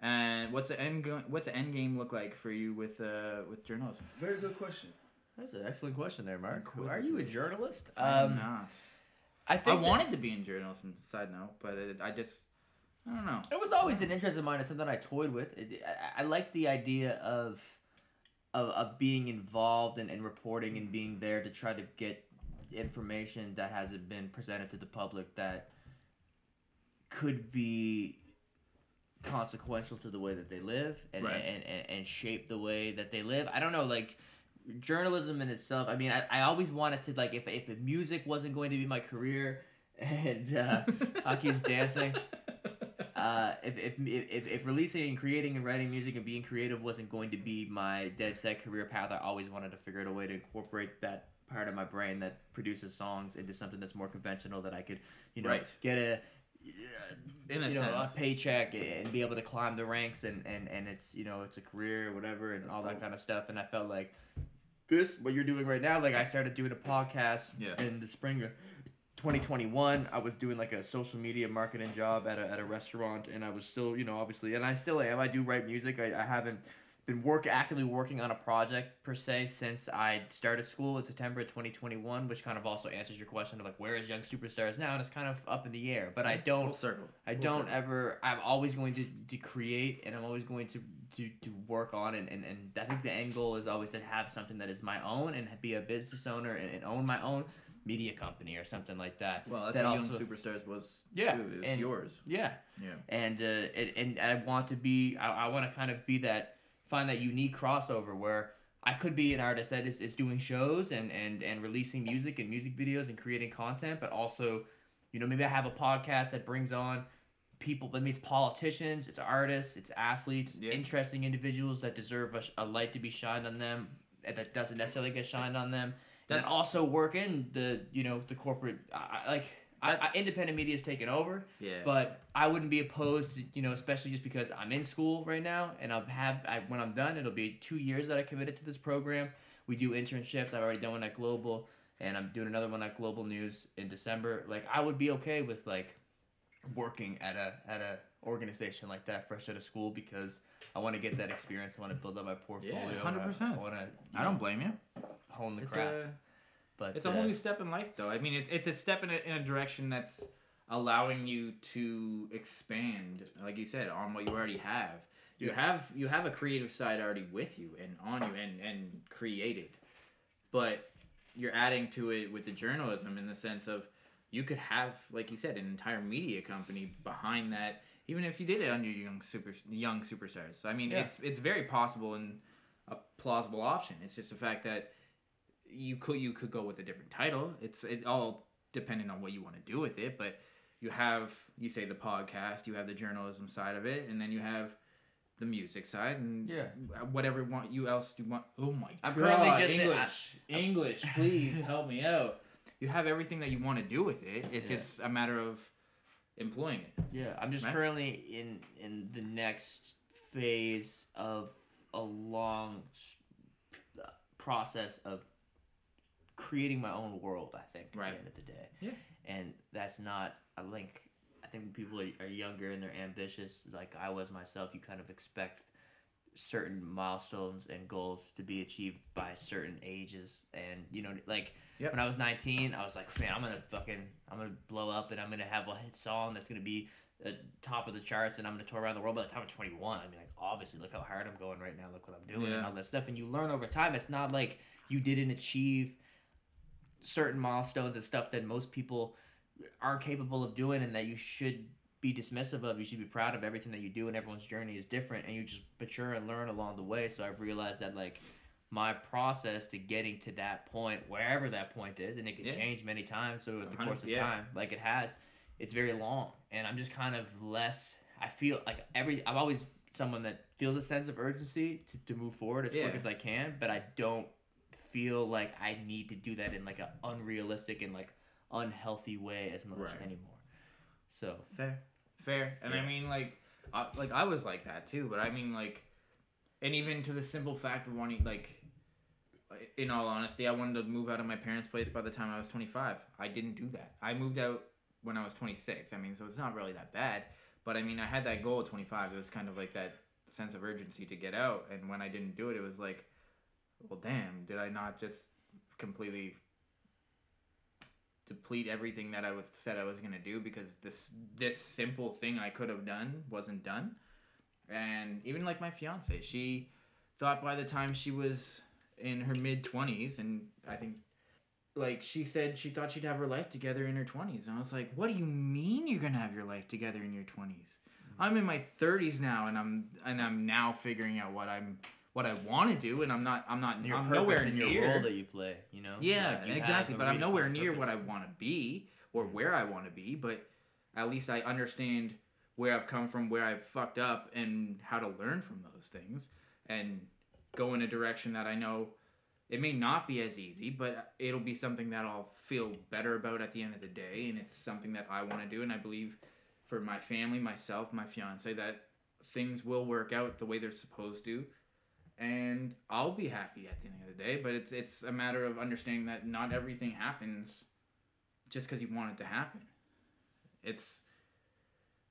S3: And what's the end go- What's the end game look like for you with uh with journalism?
S2: Very good question.
S1: That's an excellent question there, Mark.
S3: Inquisitive.
S1: Are you a journalist?
S3: I'm
S1: Um,
S3: not.
S1: I
S3: I
S1: think that-
S3: wanted to be in journalism. Side note, but it, I just I don't know.
S1: It was always an interest of mine. It's something I toyed with. It, I, I like the idea of, of of being involved and, and reporting and being there to try to get information that hasn't been presented to the public that could be consequential to the way that they live and,
S3: Right.
S1: and, and, and shape the way that they live. I don't know, like journalism in itself. I mean, I, I always wanted to like if if music wasn't going to be my career and uh, hockey's dancing uh, if, if, if, if releasing and creating and writing music and being creative wasn't going to be my dead set career path, I always wanted to figure out a way to incorporate that part of my brain that produces songs into something that's more conventional that I could, you know,
S3: Right.
S1: get a,
S3: In a
S1: you know, a paycheck and be able to climb the ranks and, and, and it's, you know, it's a career or whatever and
S2: That's
S1: all that kind of stuff. And I felt like this, what you're doing right now, like I started doing a podcast
S3: Yeah.
S1: in the spring 2021 i was doing like a social media marketing job at a, at a restaurant and i was still you know obviously and i still am i do write music i, I haven't been work actively working on a project per se since I started school in September of 2021, which kind of also answers your question of like where is Young Superstars now, and it's kind of up in the air. But I don't
S3: Full circle.
S1: I
S3: Full
S1: don't
S3: circle.
S1: ever. I'm always going to, to create, and I'm always going to to, to work on, and, and, and I think the end goal is always to have something that is my own and be a business owner and, and own my own media company or something like that.
S3: Well, that's
S1: that
S3: what
S1: also-
S3: Young Superstars was.
S1: Yeah,
S3: too. It was
S1: and-
S3: yours.
S1: Yeah,
S3: Yeah.
S1: and uh, and, and I want to be. I, I want to kind of be that find that unique crossover where. I could be an artist that is, is doing shows and, and, and releasing music and music videos and creating content, but also, you know, maybe I have a podcast that brings on people that means politicians, it's artists, it's athletes,
S3: Yeah.
S1: interesting individuals that deserve a, a light to be shined on them that doesn't necessarily get shined on them. And also work in the you know the corporate I, I, like I,
S3: That-
S1: I, independent media is taking over,
S3: Yeah.
S1: but I wouldn't be opposed to you know especially just because I'm in school right now and I'll have I, when I'm done it'll be two years that I committed to this program. We do internships. I've already done one at Global and I'm doing another one at Global News in December. Like I would be okay with like working at a at a organization like that fresh out of school because I want to get that experience. I want to build up my portfolio. I-
S3: 100%.
S1: I want to
S3: I don't blame you.
S1: hone the
S3: It's
S1: craft.
S3: a
S1: but
S3: it's a
S1: uh,
S3: whole new step in life, though. I mean, it's it's a step in a, in a direction that's allowing you to expand, like you said, on what you already have. You have you have a creative side already with you and on you and and created, but you're adding to it with the journalism in the sense of you could have, like you said, an entire media company behind that. Even if you did it under young super young superstars, so, I mean,
S1: Yeah.
S3: it's it's very possible and a plausible option. It's just the fact that you could you could go with a different title. It's it all depending on what you want to do with it, but you have you say the podcast, you have the journalism side of it, and then you have the music side and
S1: Yeah.
S3: whatever want you else you want. Oh my God.
S1: I'm
S3: god!
S1: currently just-
S3: English, English, please help me out. You have everything that you want to do with it. It's
S1: Yeah.
S3: just a matter of employing it.
S1: Yeah, I'm just
S3: Right?
S1: currently in in the next phase of a long uh, process of creating my own world. I think at
S3: Right.
S1: the end of the day.
S3: Yeah.
S1: And that's not. I think. I think when people are, are younger and they're ambitious, like I was myself, you kind of expect certain milestones and goals to be achieved by certain ages and you know like
S3: Yep.
S1: when i was 19 i was like man i'm gonna fucking i'm gonna blow up and i'm gonna have a hit song that's gonna be at top of the charts and i'm gonna tour around the world by the time i'm 21 i mean like obviously look how hard i'm going right now look what i'm doing and all that stuff and you learn over time it's not like you didn't achieve certain milestones and stuff that most people aren't capable of doing and that you should be dismissive of. You should be proud of everything that you do and everyone's journey is different and you just mature and learn along the way. So I've realized that like my process to getting to that point, wherever that point is, and it can
S3: Yeah.
S1: change many times over the course of
S3: yeah.
S1: time, like it has, it's very long. And I'm just kind of less I feel like every I'm always someone that feels a sense of urgency to, to move forward as
S3: Yeah.
S1: quick as I can, but I don't feel like I need to do that in like an unrealistic and like unhealthy way as much
S3: Right.
S1: anymore. So
S3: Fair, fair, and
S1: Yeah.
S3: I mean like, I, like I was like that too. But I mean like, and even to the simple fact of wanting like, in all honesty, I wanted to move out of my parents' place by the time I was twenty five. I didn't do that. I moved out when I was twenty six. I mean, so it's not really that bad. But I mean, I had that goal at twenty five. It was kind of like that sense of urgency to get out. And when I didn't do it, it was like, well, damn, did I not just completely deplete everything that I was said I was gonna do because this this simple thing I could have done wasn't done. And even like my fiance, she thought by the time she was in her mid twenties, and I think like she said she thought she'd have her life together in her twenties. And I was like, What do you mean you're gonna have your life together in your twenties? Mm-hmm. I'm in my thirties now, and I'm and I'm now figuring out what I'm what I want to do, and I'm not I'm not
S1: your
S3: I'm
S1: purpose
S3: nowhere near
S1: your role that you play, you know?
S3: yeah,
S1: you
S3: exactly. But I'm nowhere near what I want to be or where I want to be. But at least I understand where I've come from, where I've fucked up, and how to learn from those things and go in a direction that I know it may not be as easy, but it'll be something that I'll feel better about at the end of the day. And it's something that I want to do. And I believe for my family, myself, my fiance, that things will work out the way they're supposed to and I'll be happy at the end of the day. But it's it's a matter of understanding that not everything happens just because you want it to happen. It's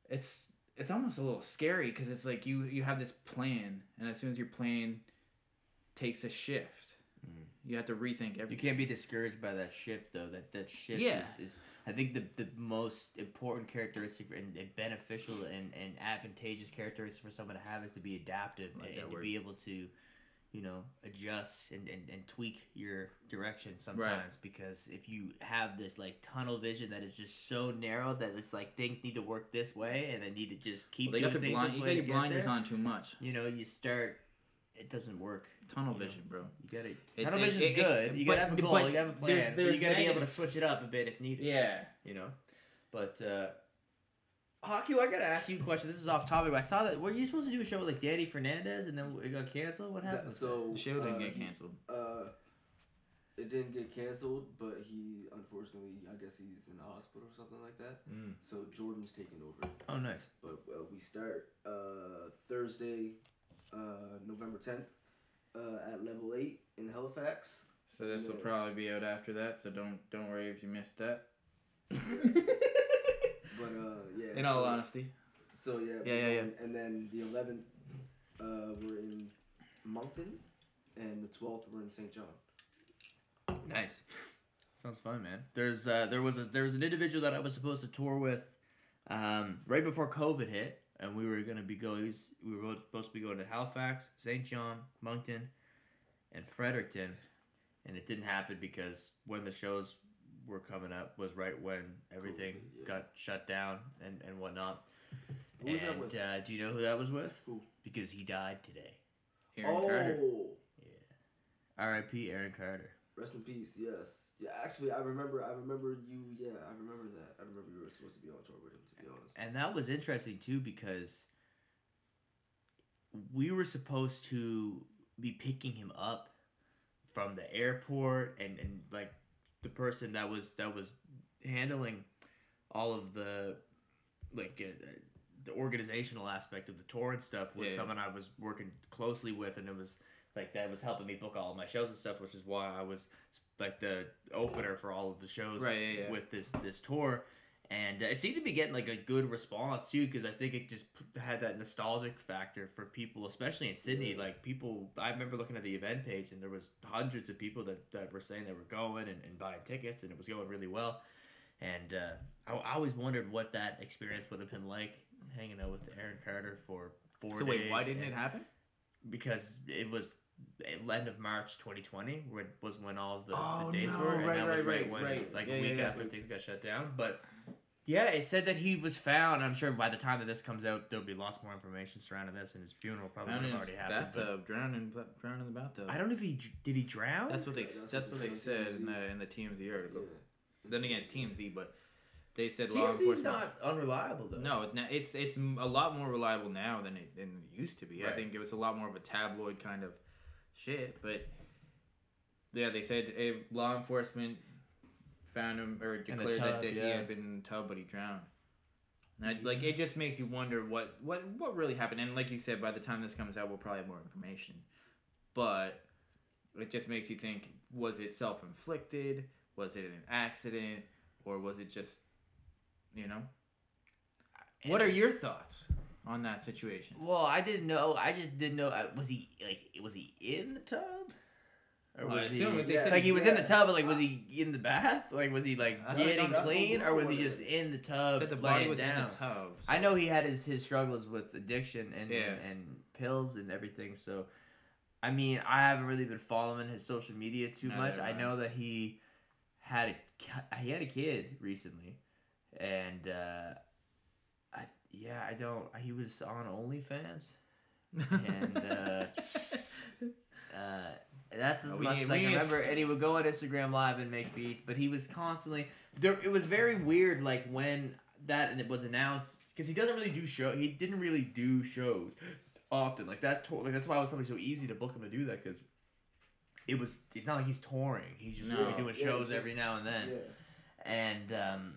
S3: it's it's almost a little scary because it's like you you have this plan, and as soon as your plan takes a shift,
S1: Mhm.
S3: you have to rethink everything.
S1: You can't be discouraged by that shift though. That that shift
S3: Yeah.
S1: is, is I think the the most important characteristic and, and beneficial and, and advantageous characteristic for someone to have is to be adaptive
S3: Like
S1: and, and to be able to, you know, adjust and, and, and tweak your direction sometimes. Because if you have this like tunnel vision that is just so narrow that it's like things need to work this way and then need to just keep
S3: Well, they
S1: doing
S3: got the
S1: things
S3: blind,
S1: this
S3: you
S1: way
S3: your
S1: get
S3: blinders
S1: there,
S3: on too much.
S1: you know, you start it doesn't work.
S3: Tunnel
S1: You know.
S3: vision, bro.
S1: You gotta
S3: It-
S1: tunnel
S3: vision
S1: is
S3: it- it-
S1: good. you gotta have a goal. you gotta have a plan.
S3: there's-
S1: but
S3: there's
S1: you gotta be able to switch it up a bit if needed.
S3: Yeah.
S1: You know, but uh, hockey. I gotta ask you a question. This is off topic. But I saw that. Were you supposed to do a show with like Danny Fernandes and then it got canceled? What happened?
S2: That- so
S3: The show didn't
S2: uh,
S3: get canceled.
S2: Uh, it didn't get canceled, but he unfortunately, I guess he's in the hospital or something like that.
S1: Mm.
S2: So Jordan's taking over.
S1: Oh, nice.
S2: But uh, we start uh, Thursday, uh, November tenth, uh, at level eight in Halifax.
S3: So this will probably be out after that. So don't don't worry if you missed that.
S2: But uh, yeah.
S3: In all honesty.
S2: So yeah.
S3: Yeah,
S2: we're
S3: yeah, yeah.
S2: And then the eleventh, uh, we're in Moncton, and the twelfth we're in St. John.
S1: Nice. Sounds fun, man. There's uh, there was a, there was an individual that I was supposed to tour with, um, right before COVID hit, and we were gonna be going. We were supposed to be going to Halifax, St. John, Moncton, and Fredericton, and it didn't happen because when the shows were coming up was right when everything
S2: COVID, yeah.
S1: got shut down and and whatnot.
S2: Who was
S1: and
S2: that with?
S1: Uh, do you know who that was with?
S2: Who?
S1: Because he died today.
S3: Aaron
S2: oh,
S3: Carter.
S1: R.I.P. Aaron Carter.
S2: Rest in peace. Yes. Yeah. Actually, I remember. I remember you. Yeah, I remember that. I remember you were supposed to be on tour with him. To be honest.
S1: And that was interesting too because we were supposed to be picking him up from the airport and, and like the person that was that was handling all of the like uh, the organizational aspect of the tour and stuff was
S3: Yeah.
S1: someone I was working closely with and it was like that was helping me book all of my shows and stuff which is why I was like the opener for all of the shows
S3: Right, yeah, yeah.
S1: with this this tour and uh, it seemed to be getting like a good response too because i think it just p- had that nostalgic factor for people especially in sydney like people i remember looking at the event page and there was hundreds of people that, that were saying they were going and, and buying tickets and it was going really well and uh, I, I always wondered what that experience would have been like hanging out with aaron carter for four
S3: So
S1: days
S3: wait, why didn't it happen?
S1: because it was end of March 2020 was when all of the,
S3: Oh,
S1: the dates
S3: no,
S1: were and
S3: right,
S1: that was
S3: right,
S1: right,
S3: right,
S1: when
S3: right.
S1: like
S3: Yeah,
S1: a week
S3: yeah.
S1: after things got shut down but yeah it said that he was found I'm sure by the time that this comes out there'll be lots more information surrounding this and his funeral probably
S3: Drowned in
S1: have already happened
S3: bathtub. Drowned in drowned in the bathtub.
S1: I don't know if he did he drown
S3: That's what they.
S2: Yeah, that's
S3: That's,
S2: what
S3: what
S2: they
S3: they
S2: said on
S3: said in the in the TMZ article.
S2: Yeah.
S3: Then again, it's TMZ, but they said law
S1: TMZ's
S3: enforcement.
S1: not unreliable though
S3: No, it- it's it's a lot more reliable now than it, than it used to be. I think it was a lot more of a tabloid kind of shit. But yeah, they said eh, law enforcement found him or declared
S1: tub,
S3: that, that he had been in the tub, but he drowned. And I, like it just makes you wonder what what what really happened. And like you said, by the time this comes out, we'll probably have more information. But it just makes you think: was it self inflicted? Was it an accident? Or was it just, you know? What are your thoughts on that situation?
S1: well I didn't know I just didn't know uh, was he like was he in the tub or
S3: Well, I
S1: was he
S3: assume if they
S2: Yeah.
S1: like he was in the tub, but like was he in the bath? Like was he like
S3: That's
S1: getting
S2: that's
S1: clean, or was he
S2: wondering.
S1: just in the tub
S3: said the body
S1: laying
S3: was
S1: down?
S3: in the tub. so-
S1: I know he had his, his struggles with addiction and,
S3: Yeah.
S1: and and pills and everything. So, I mean, I haven't really been following his social media too
S3: Neither
S1: much.
S3: have
S1: I
S3: I.
S1: know that he had a he had a kid recently, and uh, I yeah I don't he was on OnlyFans. and uh, uh, that's as
S3: we
S1: much as I can remember. And he would go on Instagram Live and make beats, but he was constantly there. It was very weird, like when that and it was announced because he doesn't really do show. He didn't really do shows often like that. To- like that's why it was probably so easy to book him to do that because it was. It's not like he's touring. He's just
S3: No.
S1: really doing
S2: Yeah,
S1: shows every now and then
S2: Yeah.
S1: and um,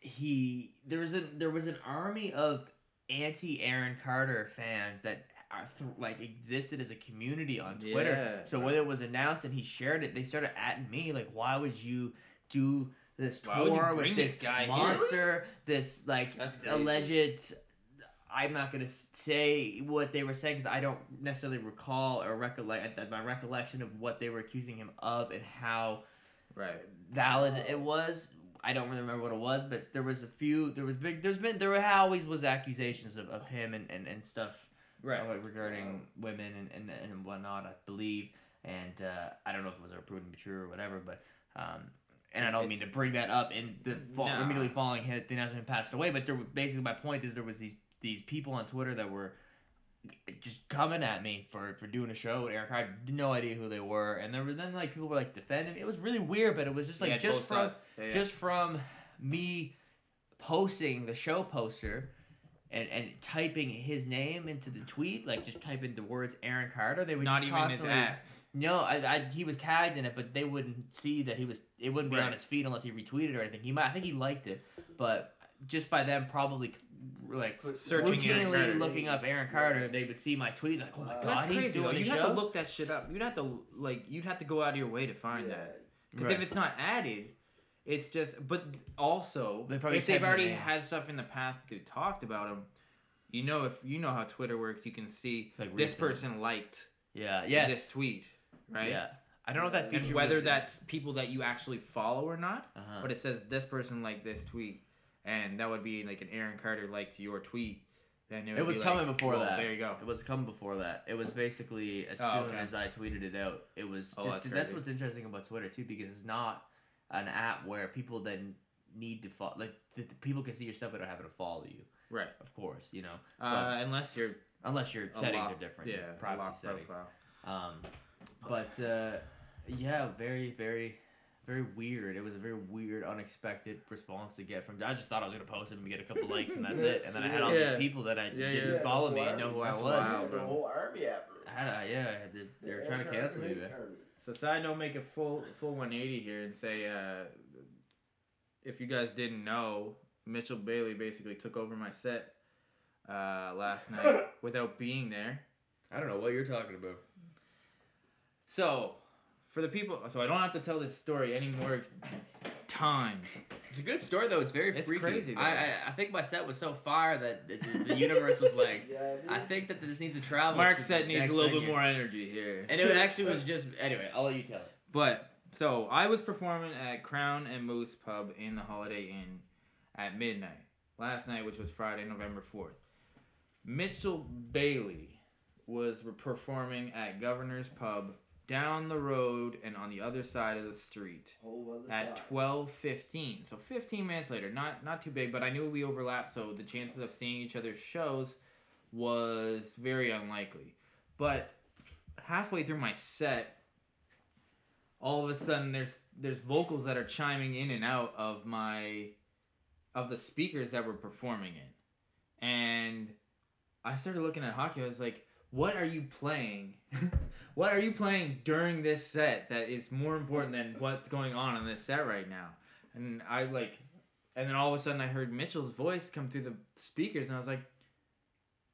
S1: he there was a there was an army of anti Aaron Carter fans that are th- like existed as a community on Twitter.
S3: Yeah.
S1: So when it was announced and he shared it, they started at me like, "Why would you do this
S3: Why
S1: tour
S3: bring
S1: with
S3: this
S1: this
S3: guy here?"
S1: monster? This like alleged." I'm not gonna say what they were saying because I don't necessarily recall or recollect my recollection of what they were accusing him of and how
S3: Right.
S1: valid it was. I don't really remember what it was, but there was a few. There was big. There's been there always was accusations of, of him and, and, and stuff
S3: Right.
S1: uh, regarding women and, and and whatnot. I believe, and uh, I don't know if it was ever proven to be true or whatever, but um, and I don't mean to bring that up in the fall,
S3: No.
S1: immediately following him, the announcement passed away. But there were, basically my point is there was these these people on Twitter that were just coming at me for for doing a show with Eric. I had no idea who they were, and there were then like people were like defending. me. It was really weird, but it was just like
S3: Yeah,
S1: just from.
S3: Yeah,
S1: just from me posting the show poster and, and typing his name into the tweet, like just typing the words Aaron Carter, they would
S3: not
S1: just
S3: even his ad.
S1: No, I, I he was tagged in it, but they wouldn't see that he was. It wouldn't be on his feed unless he retweeted or anything. He might, I think he liked it, but just by them probably like
S3: Searching
S1: routinely looking up Aaron Carter, they would see my tweet like, oh my god,
S3: That's
S1: he's
S3: crazy.
S1: Doing
S3: You'd
S1: show.
S3: have to look that shit up. You'd have to like. You'd have to go out of your way to find
S2: Yeah.
S3: that. Because
S1: Right.
S3: if it's not added, it's just. But also,
S1: They
S3: if they've already had stuff in the past that talked about him, you know, if you know how Twitter works, you can see
S1: Like
S3: this
S1: recent.
S3: person liked
S1: yeah, yes,
S3: this tweet, right?
S1: yeah. I don't know if that
S3: And whether that's people that you actually follow or not,
S1: uh-huh.
S3: but it says this person liked this tweet, and that would be like an Aaron Carter liked your tweet. Then it,
S1: It was
S3: be
S1: coming
S3: like,
S1: before
S3: well,
S1: that.
S3: There you go.
S1: It was coming before that. It was basically as
S3: Oh,
S1: soon
S3: okay.
S1: as I tweeted it out. It was
S3: Oh,
S1: just
S3: that's
S1: that's, what's interesting about Twitter too, because it's not an app where people then need to follow. Like the, the people can see your stuff without having to follow you.
S3: Right.
S1: Of course, you know,
S3: Uh, unless you're
S1: unless your settings
S3: lock-
S1: are different.
S3: Yeah,
S1: privacy settings.
S3: profile.
S1: Um, but uh, yeah, very, very, very weird. It was a very weird, unexpected response to get from. I just thought I was gonna post it and get a couple likes and that's it. And then I had all
S3: Yeah.
S1: these people that I
S3: Yeah,
S1: didn't
S3: yeah.
S1: follow me and know who
S2: army.
S1: I was.
S3: wild.
S2: the whole army after.
S1: I had a, yeah, I had to, they were
S2: The
S1: trying to cancel me.
S2: Carter
S1: man.
S2: army.
S3: So side note, make a full full 180 here and say, uh, if you guys didn't know, Mitchell Bailey basically took over my set uh, last night without being there.
S1: I don't know what you're talking about.
S3: So for the people, so I don't have to tell this story any more times.
S1: It's a good story though. It's very
S3: It's
S1: freaky.
S3: crazy.
S1: I, I I think my set was so fire that the, the, the universe was like,
S2: Yeah,
S1: I think that this needs to travel.
S3: Mark
S1: to
S3: said needs a
S1: next
S3: little bit more energy here.
S1: And it actually was just anyway. I'll let you tell it.
S3: But so I was performing at Crown and Moose Pub in the Holiday Inn at midnight last night, which was Friday, November fourth. Mitchell Bailey was performing at Governor's Pub down the road and on the other side of the street at
S2: side.
S3: twelve fifteen. So fifteen minutes later, not not too big, but I knew we overlapped, so the chances of seeing each other's shows was very unlikely. But halfway through my set, all of a sudden there's there's vocals that are chiming in and out of my of the speakers that we're performing in. And I started looking at hockey, I was like, what are you playing? what are you playing during this set that is more important than what's going on in this set right now? And I like and then all of a sudden I heard Mitchell's voice come through the speakers and I was like,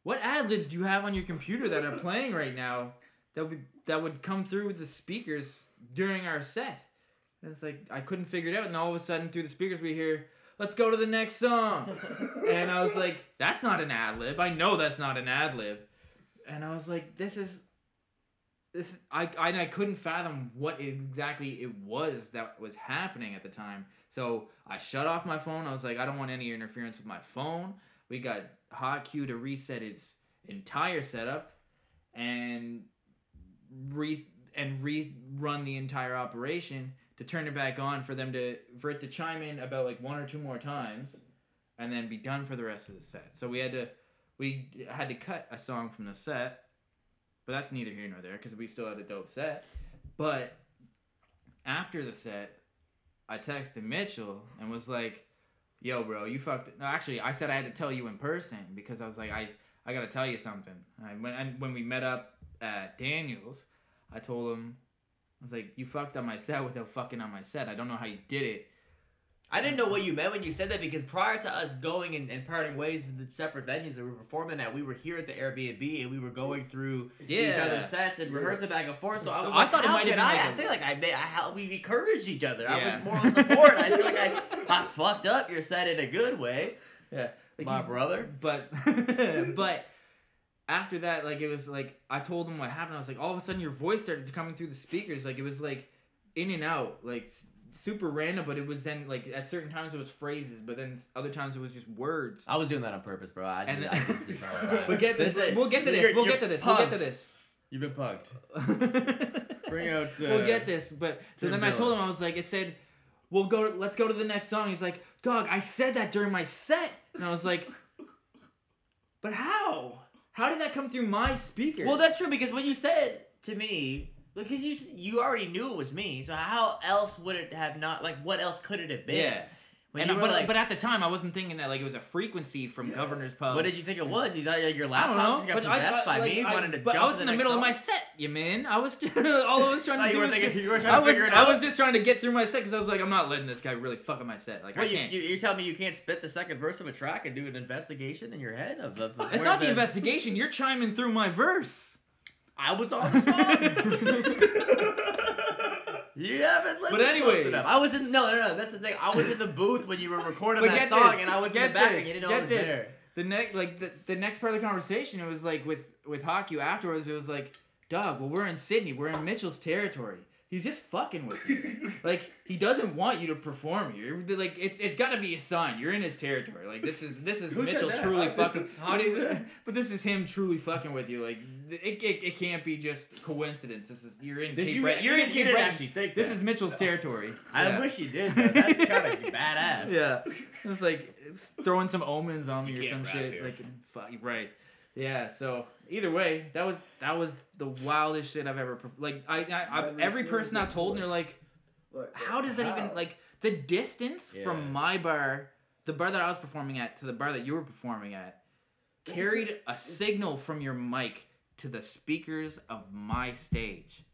S3: what ad libs do you have on your computer that are playing right now that would that would come through with the speakers during our set? And it's like I couldn't figure it out, and all of a sudden through the speakers we hear, "Let's go to the next song," and I was like, "That's not an ad lib. I know that's not an ad lib," and I was like, "This is." This I, I I couldn't fathom what exactly it was that was happening at the time. So I shut off my phone. I was like, I don't want any interference with my phone. We got Haku to reset its entire setup and re and rerun the entire operation to turn it back on for them to for it to chime in about like one or two more times and then be done for the rest of the set. So we had to we had to cut a song from the set, but that's neither here nor there because we still had a dope set. But after the set, I texted Mitchell and was like, "Yo, bro, you fucked." No, actually, I said I had to tell you in person because I was like, "I I gotta tell you something." I, when and when we met up at Daniels, I told him, I was like, "You fucked on my set without fucking on my set. I don't know how you did it."
S1: I didn't know what you meant when you said that because prior to us going and, and parting ways in the separate venues that we were performing at, we were here at the Airbnb and we were going through each other's sets and rehearsing back and forth. So I was
S3: I
S1: like,
S3: thought it might have been
S1: I,
S3: like
S1: I feel like I, made, I how we encouraged each other. I
S3: Yeah.
S1: was moral support. I feel like I, I fucked up your set in a good way.
S3: Like
S1: My
S3: he-
S1: brother.
S3: but but after that, like it was like I told him what happened. I was like, all of a sudden your voice started coming through the speakers. Like it was like in and out, like super random. But it was then like at certain times it was phrases, but then other times it was just words.
S1: I was doing that on purpose, bro. I,
S3: And
S1: did,
S3: then-
S1: I did this.
S3: We'll get
S1: This
S3: this.
S1: is-
S3: We'll get to this. We'll get to this. We'll get to this.
S1: You've been punked. Bring out. Uh,
S3: we'll get this. But so then I told him I was like, it said, "We'll go. let's go to the next song." He's like, "Dog, I said that during my set," and I was like, "But how? How did that come through my speaker?"
S1: Well, that's true because when you said to me, because you you already knew it was me, so how else would it have not? Like, what else could it have been?
S3: yeah.
S1: When
S3: And
S1: you
S3: I-
S1: were
S3: but
S1: like,
S3: but at the time I wasn't thinking that like it was a frequency from
S2: Yeah.
S3: Governor's Pub.
S1: what did you think it was? You thought like, your
S3: I don't
S1: laptop
S3: know,
S1: just got
S3: but I,
S1: possessed
S3: I,
S1: by
S3: like,
S1: me,
S3: I,
S1: wanted to
S3: but
S1: jump
S3: I was in
S1: the,
S3: the
S1: next
S3: middle of my set, you man. I was all I was trying to do was
S1: thinking-
S3: just,
S1: trying
S3: I was, I was just trying to get through my set because I was like, I'm not letting this guy really fuck up my set. Like I
S1: you,
S3: can't.
S1: you, you're telling me you can't spit the second verse of a track and do an investigation in your head of, of, of
S3: it's
S1: where
S3: not the investigation. You're chiming through my verse.
S1: I was on the song. you haven't listened but
S3: anyways.
S1: close enough. I was in no, no, no. That's the thing. I was in the booth when you were recording
S3: But
S1: that song,
S3: this,
S1: and I was in the back,
S3: this,
S1: and you didn't know
S3: get
S1: I was
S3: this.
S1: there.
S3: The next, like the, the next part of the conversation, it was like with with Haku afterwards. It was like, Doug, well, we're in Sydney. We're in Mitchell's territory. He's just fucking with you. like he doesn't want you to perform here. Like it's it's got to be a sign. You're in his territory. Like this is this is
S2: Who
S3: Mitchell truly
S2: I-
S3: fucking. But,
S1: Haku
S3: but this is him truly fucking with you. Like it, it, it can't be just coincidence. This is you're in
S1: Did
S3: Cape
S1: you-
S3: Breton.
S1: you
S3: You're in
S1: didn't-
S3: Cape
S1: didn't
S3: Breton.
S1: actually think
S3: This
S1: that.
S3: is Mitchell's territory.
S1: I
S3: Yeah.
S1: wish you did. Though. That's kind of badass.
S3: Yeah, it's like it's throwing some omens on me
S1: You
S3: or some shit.
S1: here.
S3: Like, fuck, right? Yeah. So either way, that was that was the wildest shit I've ever. per- Like, I, I, I every person I've told, and they're like,
S2: Like,
S3: "How does that
S2: how?
S3: even like the distance
S1: Yeah.
S3: from my bar, the bar that I was performing at, to the bar that you were performing at,
S2: That's
S3: carried
S2: good-
S3: a signal from your mic to the speakers of my stage.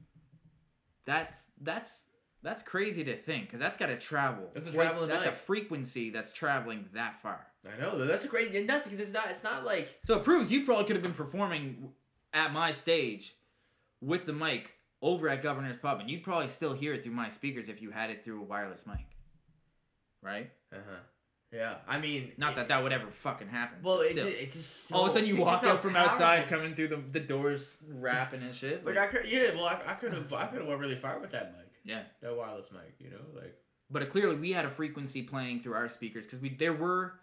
S3: That's that's that's crazy to think because that's got to travel.
S1: That's a
S3: Like,
S1: traveling
S3: That's a frequency that's traveling that far.
S1: I know. though. That's a great. And that's because it's not. It's not like.
S3: So it proves you probably could have been performing at my stage with the mic over at Governor's Pub, and you'd probably still hear it through my speakers if you had it through a wireless mic. Right?
S1: Uh huh. Yeah. I mean,
S3: Not that that would ever fucking happen.
S1: Well, it's,
S3: still.
S1: it's just so,
S3: all of a sudden you walk out from outside, coming through the, the doors, rapping and shit.
S1: Like I could, yeah. Well, I, I could have. I could have went really far with that mic.
S3: Yeah.
S1: That wireless mic. You know, like.
S3: but it, clearly we had a frequency playing through our speakers because we there were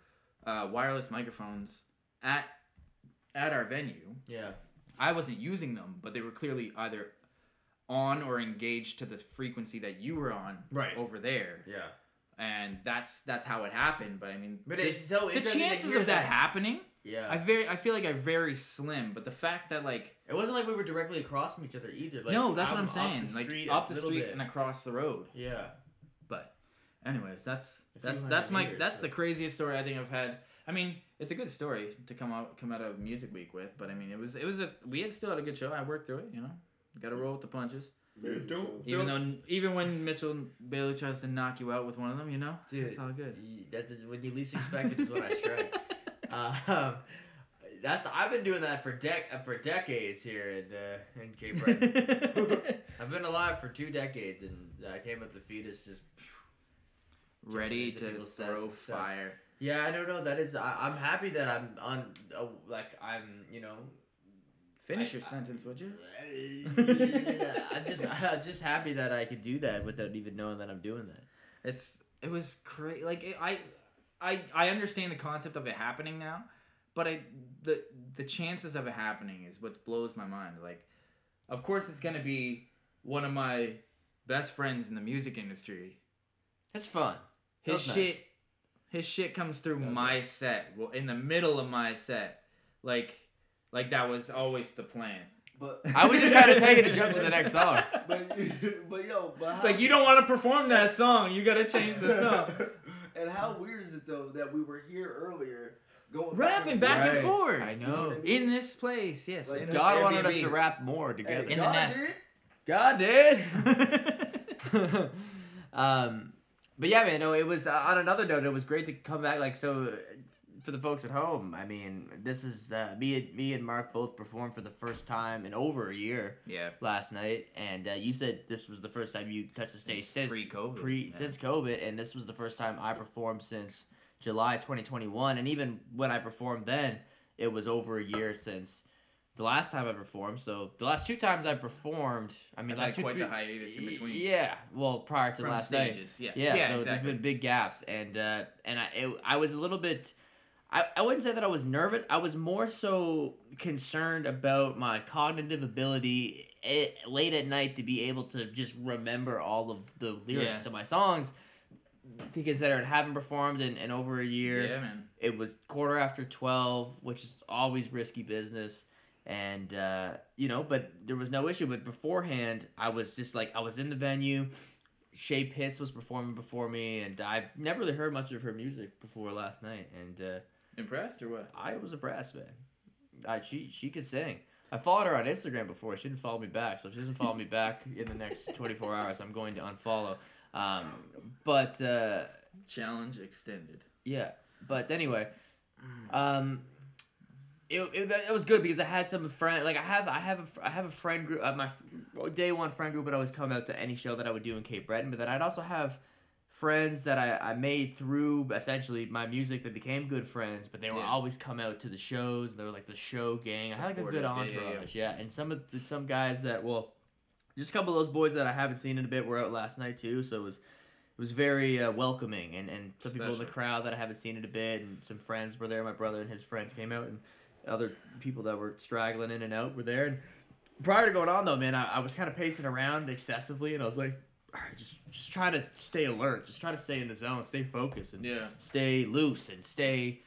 S3: uh, wireless microphones at at our venue.
S1: Yeah.
S3: I wasn't using them, but they were clearly either on or engaged to the frequency that you were on
S1: Right.
S3: over there,
S1: Yeah.
S3: and that's that's how it happened. But I mean,
S1: But
S3: the,
S1: it's so
S3: the chances of that,
S1: that.
S3: happening,
S1: Yeah.
S3: I very I feel like are very slim. But the fact that like
S1: it wasn't like we were directly across from each other either. Like,
S3: no, that's what I'm
S1: up
S3: saying,
S1: the
S3: like up the street
S1: bit.
S3: and across the road.
S1: Yeah.
S3: But, anyways, that's
S1: A few
S3: that's that's my
S1: meters,
S3: that's the craziest story I think I've had. I mean, it's a good story to come out come out of Music Week with, but I mean, it was it was a we had still had a good show. I worked through it, you know. Got to roll with the punches,
S2: Amazing
S1: Don't-
S2: show.
S3: even though even when Mitchell Bailey tries to knock you out with one of them, you know,
S1: Dude,
S3: it's all good.
S1: Y- That is, when you least expect it is when I strike. um, that's I've been doing that for dec uh, for decades here in uh, in Cape Breton. I've been alive for two decades, and I came up the fetus just.
S3: Ready to throw
S1: and stuff.
S3: fire.
S1: Yeah, I don't know. That is, I, I'm happy that I'm on. Uh, like I'm, you know.
S3: Finish
S1: I-
S3: your sentence, would you?
S1: I'm just, I'm just happy that I could do that without even knowing that I'm doing that.
S3: It's it was crazy. Like it, I, I I understand the concept of it happening now, but I the the chances of it happening is what blows my mind. Like, of course, it's gonna be one of my best friends in the music industry.
S1: It's fun.
S3: His shit,
S1: nice.
S3: his shit comes through
S1: Okay.
S3: my set. Well, in the middle of my set, like like that was always the plan.
S2: But
S1: I was just trying to take it a jump to the next song.
S2: But, but yo, but
S3: It's
S2: how,
S3: like you don't want to perform that song. You gotta change the song.
S2: and how weird is it though that we were here earlier, going
S3: Rapping back and
S1: Right.
S3: forth.
S1: I
S2: You know
S1: know.
S2: I mean?
S3: In this place, yes.
S2: Like,
S3: in this
S1: God wanted us to rap more
S2: Hey,
S1: together.
S3: In the
S2: God
S3: nest.
S2: did?
S1: God did. um, but yeah, man. No, it was uh, on another note. It was great to come back. Like so, uh, for the folks at home. I mean, this is uh, me. And, me and Mark both performed for the first time in over a year
S3: yeah.
S1: last night, and uh, you said this was the first time you touched the stage since
S3: pre-COVID,
S1: Pre
S3: yeah.
S1: since COVID, and this was the first time I performed since July 2021, and even when I performed then, it was over a year since the last time I performed. So the last two times I performed, I mean,
S3: I've
S1: last two,
S3: quite
S1: three,
S3: the hiatus in between.
S1: Yeah, well, prior to
S3: From
S1: last night.
S3: stages. Yeah.
S1: Yeah, so there's been big gaps, and uh, and I it, I was a little bit. I, I wouldn't say that I was nervous. I was more so concerned about my cognitive ability eh, late at night to be able to just remember all of the lyrics
S3: Yeah.
S1: of my songs. To consider and having performed in, in over a year,
S3: Yeah, man.
S1: it was quarter after 12 which is always risky business and uh, you know but there was no issue. But beforehand i was just like i was in the venue. Shay pitts was performing before me and i've never really heard much of her music before last night. And uh,
S3: Impressed or what?
S1: i was impressed man. I, she, she could sing. I followed her on instagram before. She didn't follow me back. So if she doesn't follow me back in the next 24 hours i'm going to unfollow. Um, but uh,
S3: Challenge extended.
S1: yeah, but anyway, um, it, it, it was good because I had some friend like I have I have a, I have a friend group uh, my day one friend group would always come out to any show that I would do in Cape Breton, but then I'd also have friends that I, I made through essentially my music that became good friends, but they were
S3: Yeah.
S1: always come out to the shows. They were like the show gang. I had like a good
S3: Supportive, yeah, yeah,
S1: entourage, yeah, And some of the, some guys that well, just a couple of those boys that I haven't seen in a bit were out last night too, so it was it was very uh, welcoming and, and some people in the crowd that I haven't seen in a bit and some friends were there. My brother and his friends came out and other people that were straggling in and out were there. And prior to going on though, man, I, I was kind of pacing around excessively and I was like, all right, just just try to stay alert, just try to stay in the zone, stay focused, and
S3: Yeah.
S1: stay loose and stay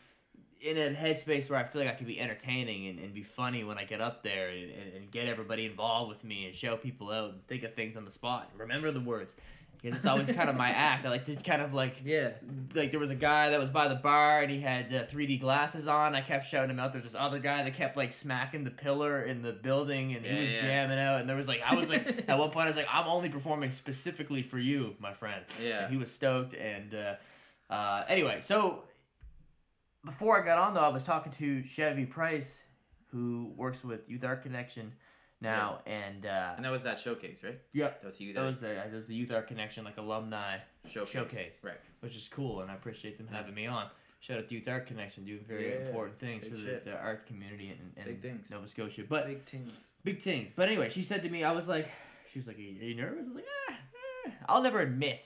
S1: in a headspace where I feel like I can be entertaining and, and be funny when I get up there and, and, and get everybody involved with me and show people out and think of things on the spot. Remember the words. Because it's always kind of my act. I like to kind of like
S3: Yeah.
S1: like there was a guy that was by the bar and he had uh, 3D glasses on. I kept shouting him out. There's this other guy that kept like smacking the pillar in the building and he was
S3: yeah.
S1: jamming out. And there was like I was like at one point I was like I'm only performing specifically for you, my friend.
S3: Yeah.
S1: And he was stoked and uh, uh, anyway, so before I got on though, I was talking to Chevy Price, who works with Youth Art Connection now, and uh,
S3: And that was that showcase, right?
S1: yeah,
S3: That was you.
S1: that was the that was the Youth Art Connection like alumni
S3: showcase.
S1: showcase.
S3: Right.
S1: which is cool, and I appreciate them
S3: Yeah.
S1: having me on. Shout out to Youth Art Connection, doing very
S3: Yeah,
S1: important things for the, the art community in, in
S3: Big things.
S1: Nova Scotia. But
S3: Big things.
S1: big things. But anyway, she said to me, I was like, she was like, "Are you, nervous?" I was like, eh, eh. I'll never admit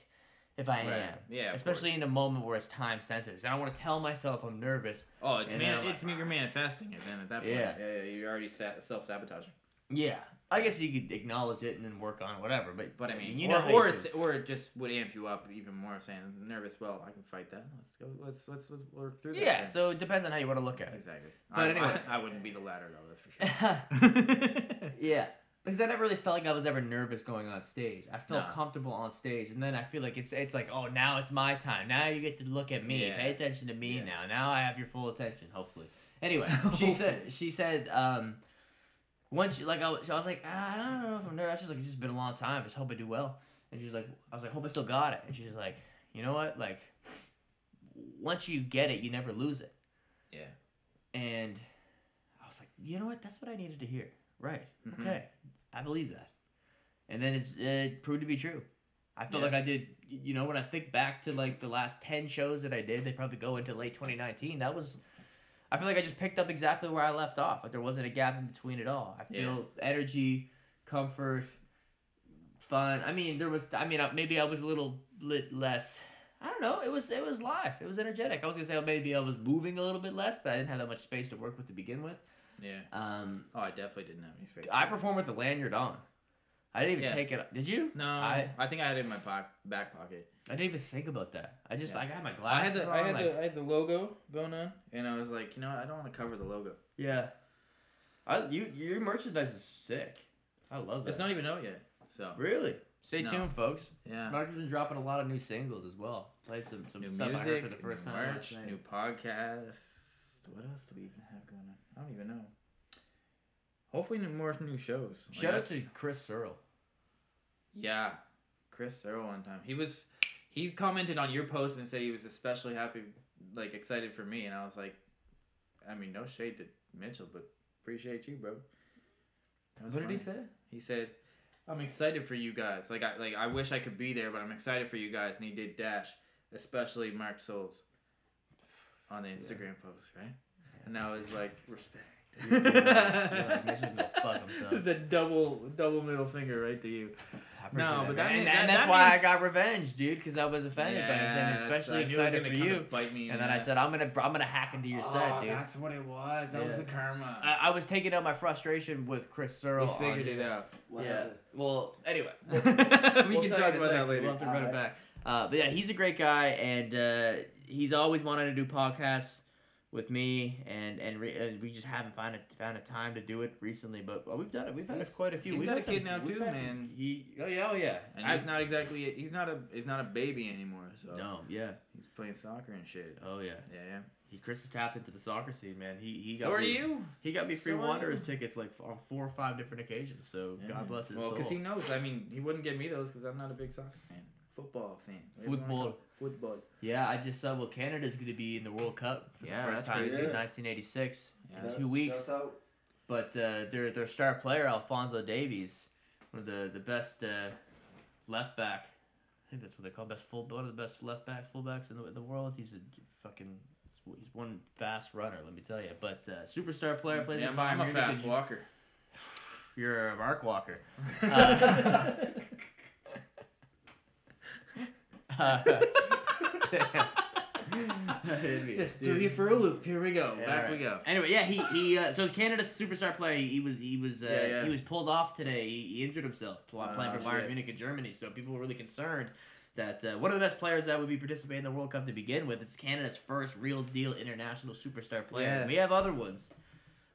S1: if I
S3: Right.
S1: am,
S3: Yeah.
S1: especially
S3: course.
S1: in a moment where it's time sensitive. So I don't want to tell myself I'm nervous.
S3: Oh, it's man. It's
S1: like,
S3: me. You're manifesting it then. At that point.
S1: Yeah.
S3: Yeah. Yeah. You're already self sabotaging.
S1: Yeah, I guess you could acknowledge it and then work on it, whatever. But
S3: But I mean,
S1: you
S3: or,
S1: know,
S3: or
S1: you
S3: it's or it just would amp you up even more, saying nervous. Well, I can fight that. Let's go. Let's let's, let's work through that.
S1: yeah.
S3: then."
S1: So it depends on how you want to look at it.
S3: exactly.
S1: But
S3: I,
S1: anyway.
S3: I, I wouldn't be the latter though. That's for sure.
S1: Yeah. Because I never really felt like I was ever nervous going on stage. I felt
S3: No.
S1: comfortable on stage, and then I feel like it's it's like, oh, now it's my time. Now you get to look at me.
S3: Yeah.
S1: Pay attention to me
S3: Yeah.
S1: now. Now I have your full attention. Hopefully. Anyway, she said she said um, once you like I was, I was like ah, I don't know if I'm nervous. I was just like it's just been a long time. I Just hope I do well. And she's like, I was like, hope I still got it. And she's like, you know what? Like, once you get it, you never lose it.
S3: Yeah.
S1: And I was like, you know what? That's what I needed to hear. Right.
S3: Mhm.
S1: Okay. I believe that. And then it's, it proved to be true. I feel
S3: Yeah.
S1: like I did, you know, when I think back to like the last 10 shows that I did, they probably go into late 2019. That was, I feel like I just picked up exactly where I left off. Like there wasn't a gap in between at all. I feel energy, comfort, fun. I mean, there was, I mean, maybe I was a little bit less. I don't know. It was it was live. It was energetic. I was gonna say maybe I was moving a little bit less, but I didn't have that much space to work with to begin with.
S3: Yeah.
S1: Um,
S3: Oh, I definitely didn't have any space.
S1: I performed with the lanyard on. I didn't even
S3: Yeah.
S1: take it. Did you?
S3: No,
S1: I-
S3: I, think I had it in my poc- back pocket.
S1: I didn't even think about that. I just
S3: Yeah.
S1: I got my glasses.
S3: I had the
S1: on.
S3: I had
S1: like-
S3: the I had the logo going on, and I was like, you know, what? I don't want to cover the logo.
S1: yeah. I you your merchandise is sick. I love that.
S3: It's not even out yet. So
S1: really. Stay
S3: No.
S1: tuned, folks.
S3: yeah.
S1: Mark has been dropping a lot of new singles as well. Played some some
S3: New
S1: stuff I heard
S3: music,
S1: for the first
S3: new
S1: time.
S3: merch,
S1: last
S3: new podcasts. What else do we even have going on? I don't even know. Hopefully, no more new shows. Like,
S1: Shout out to Chris Searle.
S3: Yeah, Chris Searle one time. He was he commented on your post and said he was especially happy, like excited for me, and I was like, I mean, no shade to Mitchell, but appreciate you, bro. That
S1: What did he say?
S3: He said, "I'm excited for you guys. Like I like I wish I could be there, but I'm excited for you guys." And he did dash, especially Mark Souls. on the Instagram post, right? And I was like, respect.
S1: You're like, him go fuck himself.
S3: It's a double double middle finger right to you.
S1: I
S3: No, but
S1: that,
S3: that
S1: and,
S3: that-
S1: and that's
S3: that
S1: why
S3: means-
S1: I got revenge, dude, because I was offended by it, and especially
S3: I knew it was
S1: excited for you.
S3: and Bite me
S1: And
S3: the
S1: then I said, I'm gonna, I'm gonna hack into your set,
S3: oh,
S1: dude.
S3: that's what it was. That was the karma.
S1: I, I was taking out my frustration with Chris Searle.
S3: we figured it out.
S2: What
S1: yeah. Well, anyway,
S3: we
S1: We'll
S3: can
S1: tell
S3: talk about that later.
S1: We'll have to run it back. Uh, but yeah, he's a great guy, and uh, he's always wanted to do podcasts with me, and and, re- and we just haven't found a found a time to do it recently. But well, we've done it. We've had quite a few.
S3: he's
S1: We've
S3: got a kid
S1: some-
S3: now too,
S1: had some-
S3: man.
S1: He, oh yeah, oh yeah.
S3: And
S1: I-
S3: he's not exactly he's not a he's not a baby anymore. So
S1: No, yeah.
S3: he's playing soccer and shit.
S1: Oh yeah.
S3: Yeah, yeah.
S1: He Chris has tapped into the soccer scene, man. He he got
S3: So are
S1: me,
S3: you?
S1: He got me free
S3: So
S1: Wanderers tickets like on four or five different occasions. So
S3: Yeah.
S1: God bless his
S3: Well,
S1: soul.
S3: because he knows. I mean, he wouldn't get me those because I'm not a big soccer fan. Football fan. Whatever you wanna
S1: Football.
S3: Call it. Football.
S1: Yeah, I just saw. Well, Canada's going to be in the World Cup for
S3: Yeah,
S1: the first time
S2: crazy.
S1: since 1986.
S3: Yeah.
S1: in two weeks.
S2: Out.
S1: But uh, their their star player Alfonso Davies, one of the the best uh, left back. I think that's what they call best full one of the best left back fullbacks in the, in the world. He's a fucking he's one fast runner. Let me tell you. But uh, superstar player plays
S3: Yeah,
S1: in
S3: I'm,
S1: Bayern
S3: I'm a fast
S1: and
S3: walker.
S1: You're a Mark Walker. Uh, Uh, damn.
S3: Just threw you for a loop. Here we go.
S1: Yeah,
S3: Back
S1: alright.
S3: we go.
S1: Anyway, yeah, he he. Uh, so Canada's superstar player. He, he was he was uh,
S3: Yeah, yeah.
S1: he was pulled off today. He, he injured himself
S2: Ah,
S1: playing for Bayern
S2: shit.
S1: Munich in Germany. So people were really concerned that uh, one of the best players that would be participating in the World Cup to begin with. It's Canada's first real deal international superstar player.
S3: Yeah.
S1: We have other ones,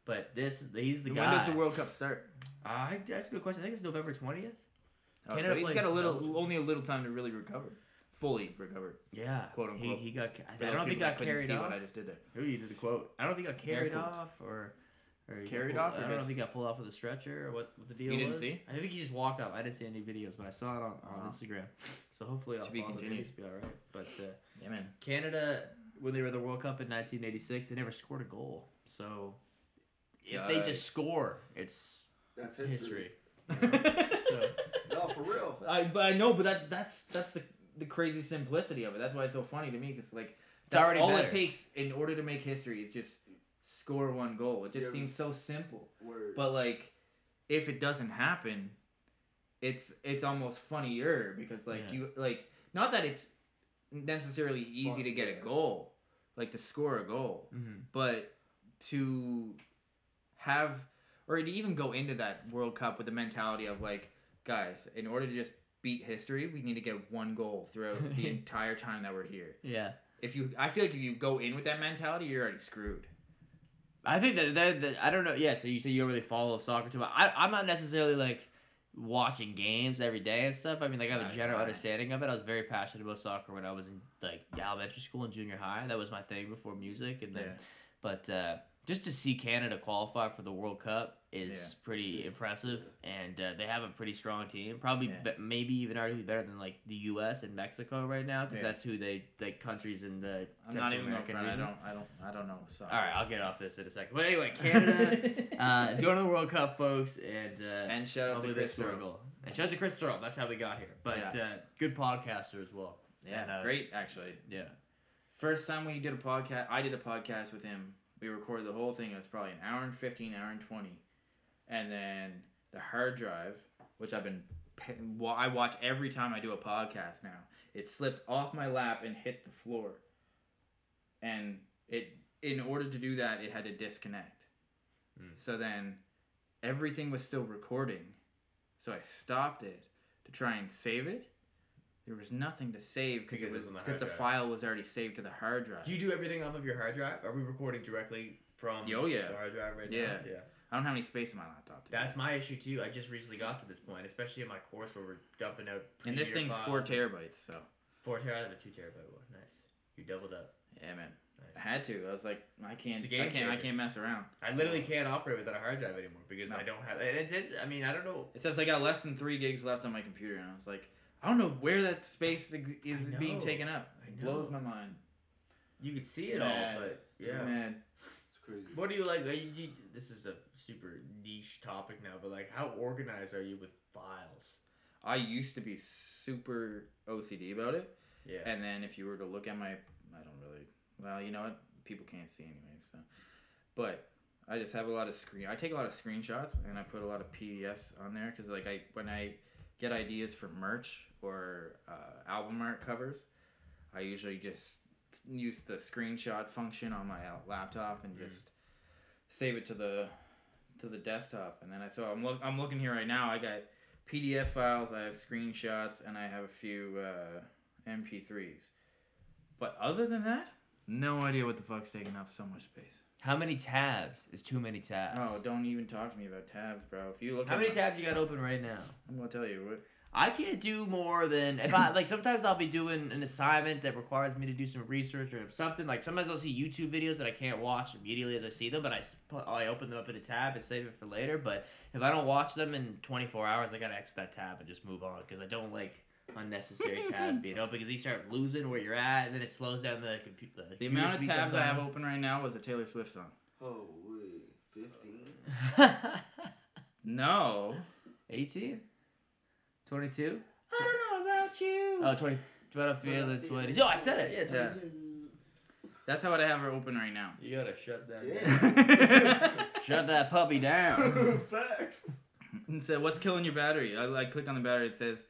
S1: but this he's the
S3: when
S1: guy.
S3: does the World Cup start?
S1: Uh, that's a good question. I think it's November twentieth.
S3: Oh,
S1: Canada
S3: so he's got a little, only a little time to really recover, fully recovered.
S1: Yeah,
S3: quote unquote.
S1: he got. ca-
S3: For
S1: I don't think
S3: people
S1: got carried
S3: see
S1: off.
S3: what I just did there.
S1: Ooh, you did the quote. I don't think he got carried
S3: quotes.
S1: off or. or he
S3: Carried
S1: pulled-
S3: off or
S1: I don't know if he got pulled off with a stretcher or what, what the deal
S3: You didn't
S1: was.
S3: see?
S1: I think he just walked up. I didn't see any videos, but I saw it on, on
S3: Oh.
S1: Instagram. So hopefully
S3: To be
S1: Alfonso
S3: continued.
S1: Davies will be all right. But uh,
S3: Yeah, man.
S1: Canada, when they were the World Cup in 1986, they never scored a goal. So if they
S3: Yikes.
S1: just score, it's
S2: That's history.
S1: history. So
S2: No, for real.
S3: I but I know, but that that's that's the the crazy simplicity of it. That's why it's so funny to me because like that's
S1: already
S3: all
S1: better.
S3: it takes in order to make history is just score one goal. It just
S2: Yeah,
S3: seems so simple.
S2: Word.
S3: But like, if it doesn't happen, it's it's almost funnier because like
S1: Yeah.
S3: you like not that it's necessarily easy
S2: Fun,
S3: to get a goal, like to score a goal,
S1: mhm.
S3: but to have or to even go into that World Cup with the mentality of like, guys, in order to just beat history, we need to get one goal throughout the entire time that we're here.
S1: yeah.
S3: If you, I feel like if you go in with that mentality, you're already screwed.
S1: I think that, that, that I don't know. Yeah, so you say you don't really follow soccer too much. I I'm not necessarily like watching games every day and stuff. I mean, like I have a general understanding of it. I was very passionate about soccer when I was in like elementary school and junior high. That was my thing before music, and then
S3: Yeah.
S1: but uh, just to see Canada qualify for the World Cup is
S3: Yeah.
S1: pretty impressive, and uh, they have a pretty strong team. Probably,
S3: Yeah.
S1: be- maybe even arguably better than like the U.S. and Mexico right now, because
S3: Yeah.
S1: that's who they like countries in the
S3: I'm not even
S1: American
S3: going I don't, I don't, I don't know. So.
S1: All right, I'll get off this in a second. But anyway, Canada uh, is going to the World Cup, folks, and uh,
S3: and shout out to Chris
S1: score a
S3: Searle.
S1: goal. And shout out to Chris Searle. That's how we got here. But uh, good podcaster as well.
S3: Yeah,
S1: And, uh,
S3: great actually.
S1: Yeah.
S3: First time we did a podcast, I did a podcast with him. We recorded the whole thing. It was probably an hour and fifteen, hour and twenty, and then the hard drive, which I've been, wa- I watch every time I do a podcast now. It slipped off my lap and hit the floor, and it. In order to do that, it had to disconnect.
S1: Mm.
S3: So then, everything was still recording, so I stopped it to try and save it. There was nothing to save because
S1: Because
S3: it
S1: it
S3: was
S1: was on the
S3: the file was already saved to the hard drive.
S1: Do you do everything off of your hard drive? Are we recording directly from
S3: Oh, yeah.
S1: the hard drive right
S3: Yeah.
S1: now? Yeah.
S3: I don't have any space in my laptop. To do
S1: That's my issue too. I just recently got to this point, especially in my course where we're dumping out.
S3: and this thing's
S1: files
S3: four terabytes, so
S1: Four terabyte. I have a two terabyte one. Nice. You doubled up.
S3: yeah, man. I
S1: Nice.
S3: had to. I was like, I can't.
S1: It's a
S3: I
S1: game
S3: can't. I can't mess around.
S1: I literally can't operate without a hard drive anymore because
S3: No.
S1: I don't have. And it's, it's, I mean, I don't know.
S3: It says I got less than three gigs left on my computer, and I was like, I don't know where that space ex- is being taken up. It blows my mind.
S1: You could see it
S3: Mad.
S1: all, but
S3: It's
S1: yeah.
S3: mad.
S2: It's crazy.
S1: What do you like? You, you, this is a super niche topic now, but like, how organized are you with files?
S3: I used to be super OCD about it,
S1: Yeah.
S3: and then if you were to look at my, I don't really. Well, you know what? people can't see anyway. So, but I just have a lot of screen. I take a lot of screenshots and I put a lot of PDFs on there because like I when I get ideas for merch or uh, album art covers, I usually just use the screenshot function on my uh, laptop and just save it to the to the desktop. And then I so I'm look I'm looking here right now. I got PDF files, I have screenshots, and I have a few uh, MP3s. But other than that, no idea what the fuck's taking up so much space.
S1: How many tabs is too many tabs?
S3: Oh, don't even talk to me about tabs, bro. If you look
S1: How many
S3: my-
S1: tabs you got open right now?
S3: I'm gonna tell you what.
S1: I can't do more than if I like. Sometimes I'll be doing an assignment that requires me to do some research or something. Like sometimes I'll see YouTube videos that I can't watch immediately as I see them, but I I open them up in a tab and save it for later. But if I don't watch them in 24 hours, I gotta exit that tab and just move on because I don't like unnecessary tabs being open because you start losing where you're at and then it slows down the computer.
S3: The amount of tabs I have open right now was a Taylor Swift song.
S2: Oh wait, fifteen.
S3: No.
S1: 18? 22?
S3: I don't know about you.
S1: Oh, 20. Battlefield 20. No, I said it. Yeah,
S3: Yeah. That's how I have her open right now.
S1: You gotta shut that
S2: Damn.
S1: Shut that puppy down.
S2: Facts.
S3: and so, what's killing your battery? I like click on the battery. It says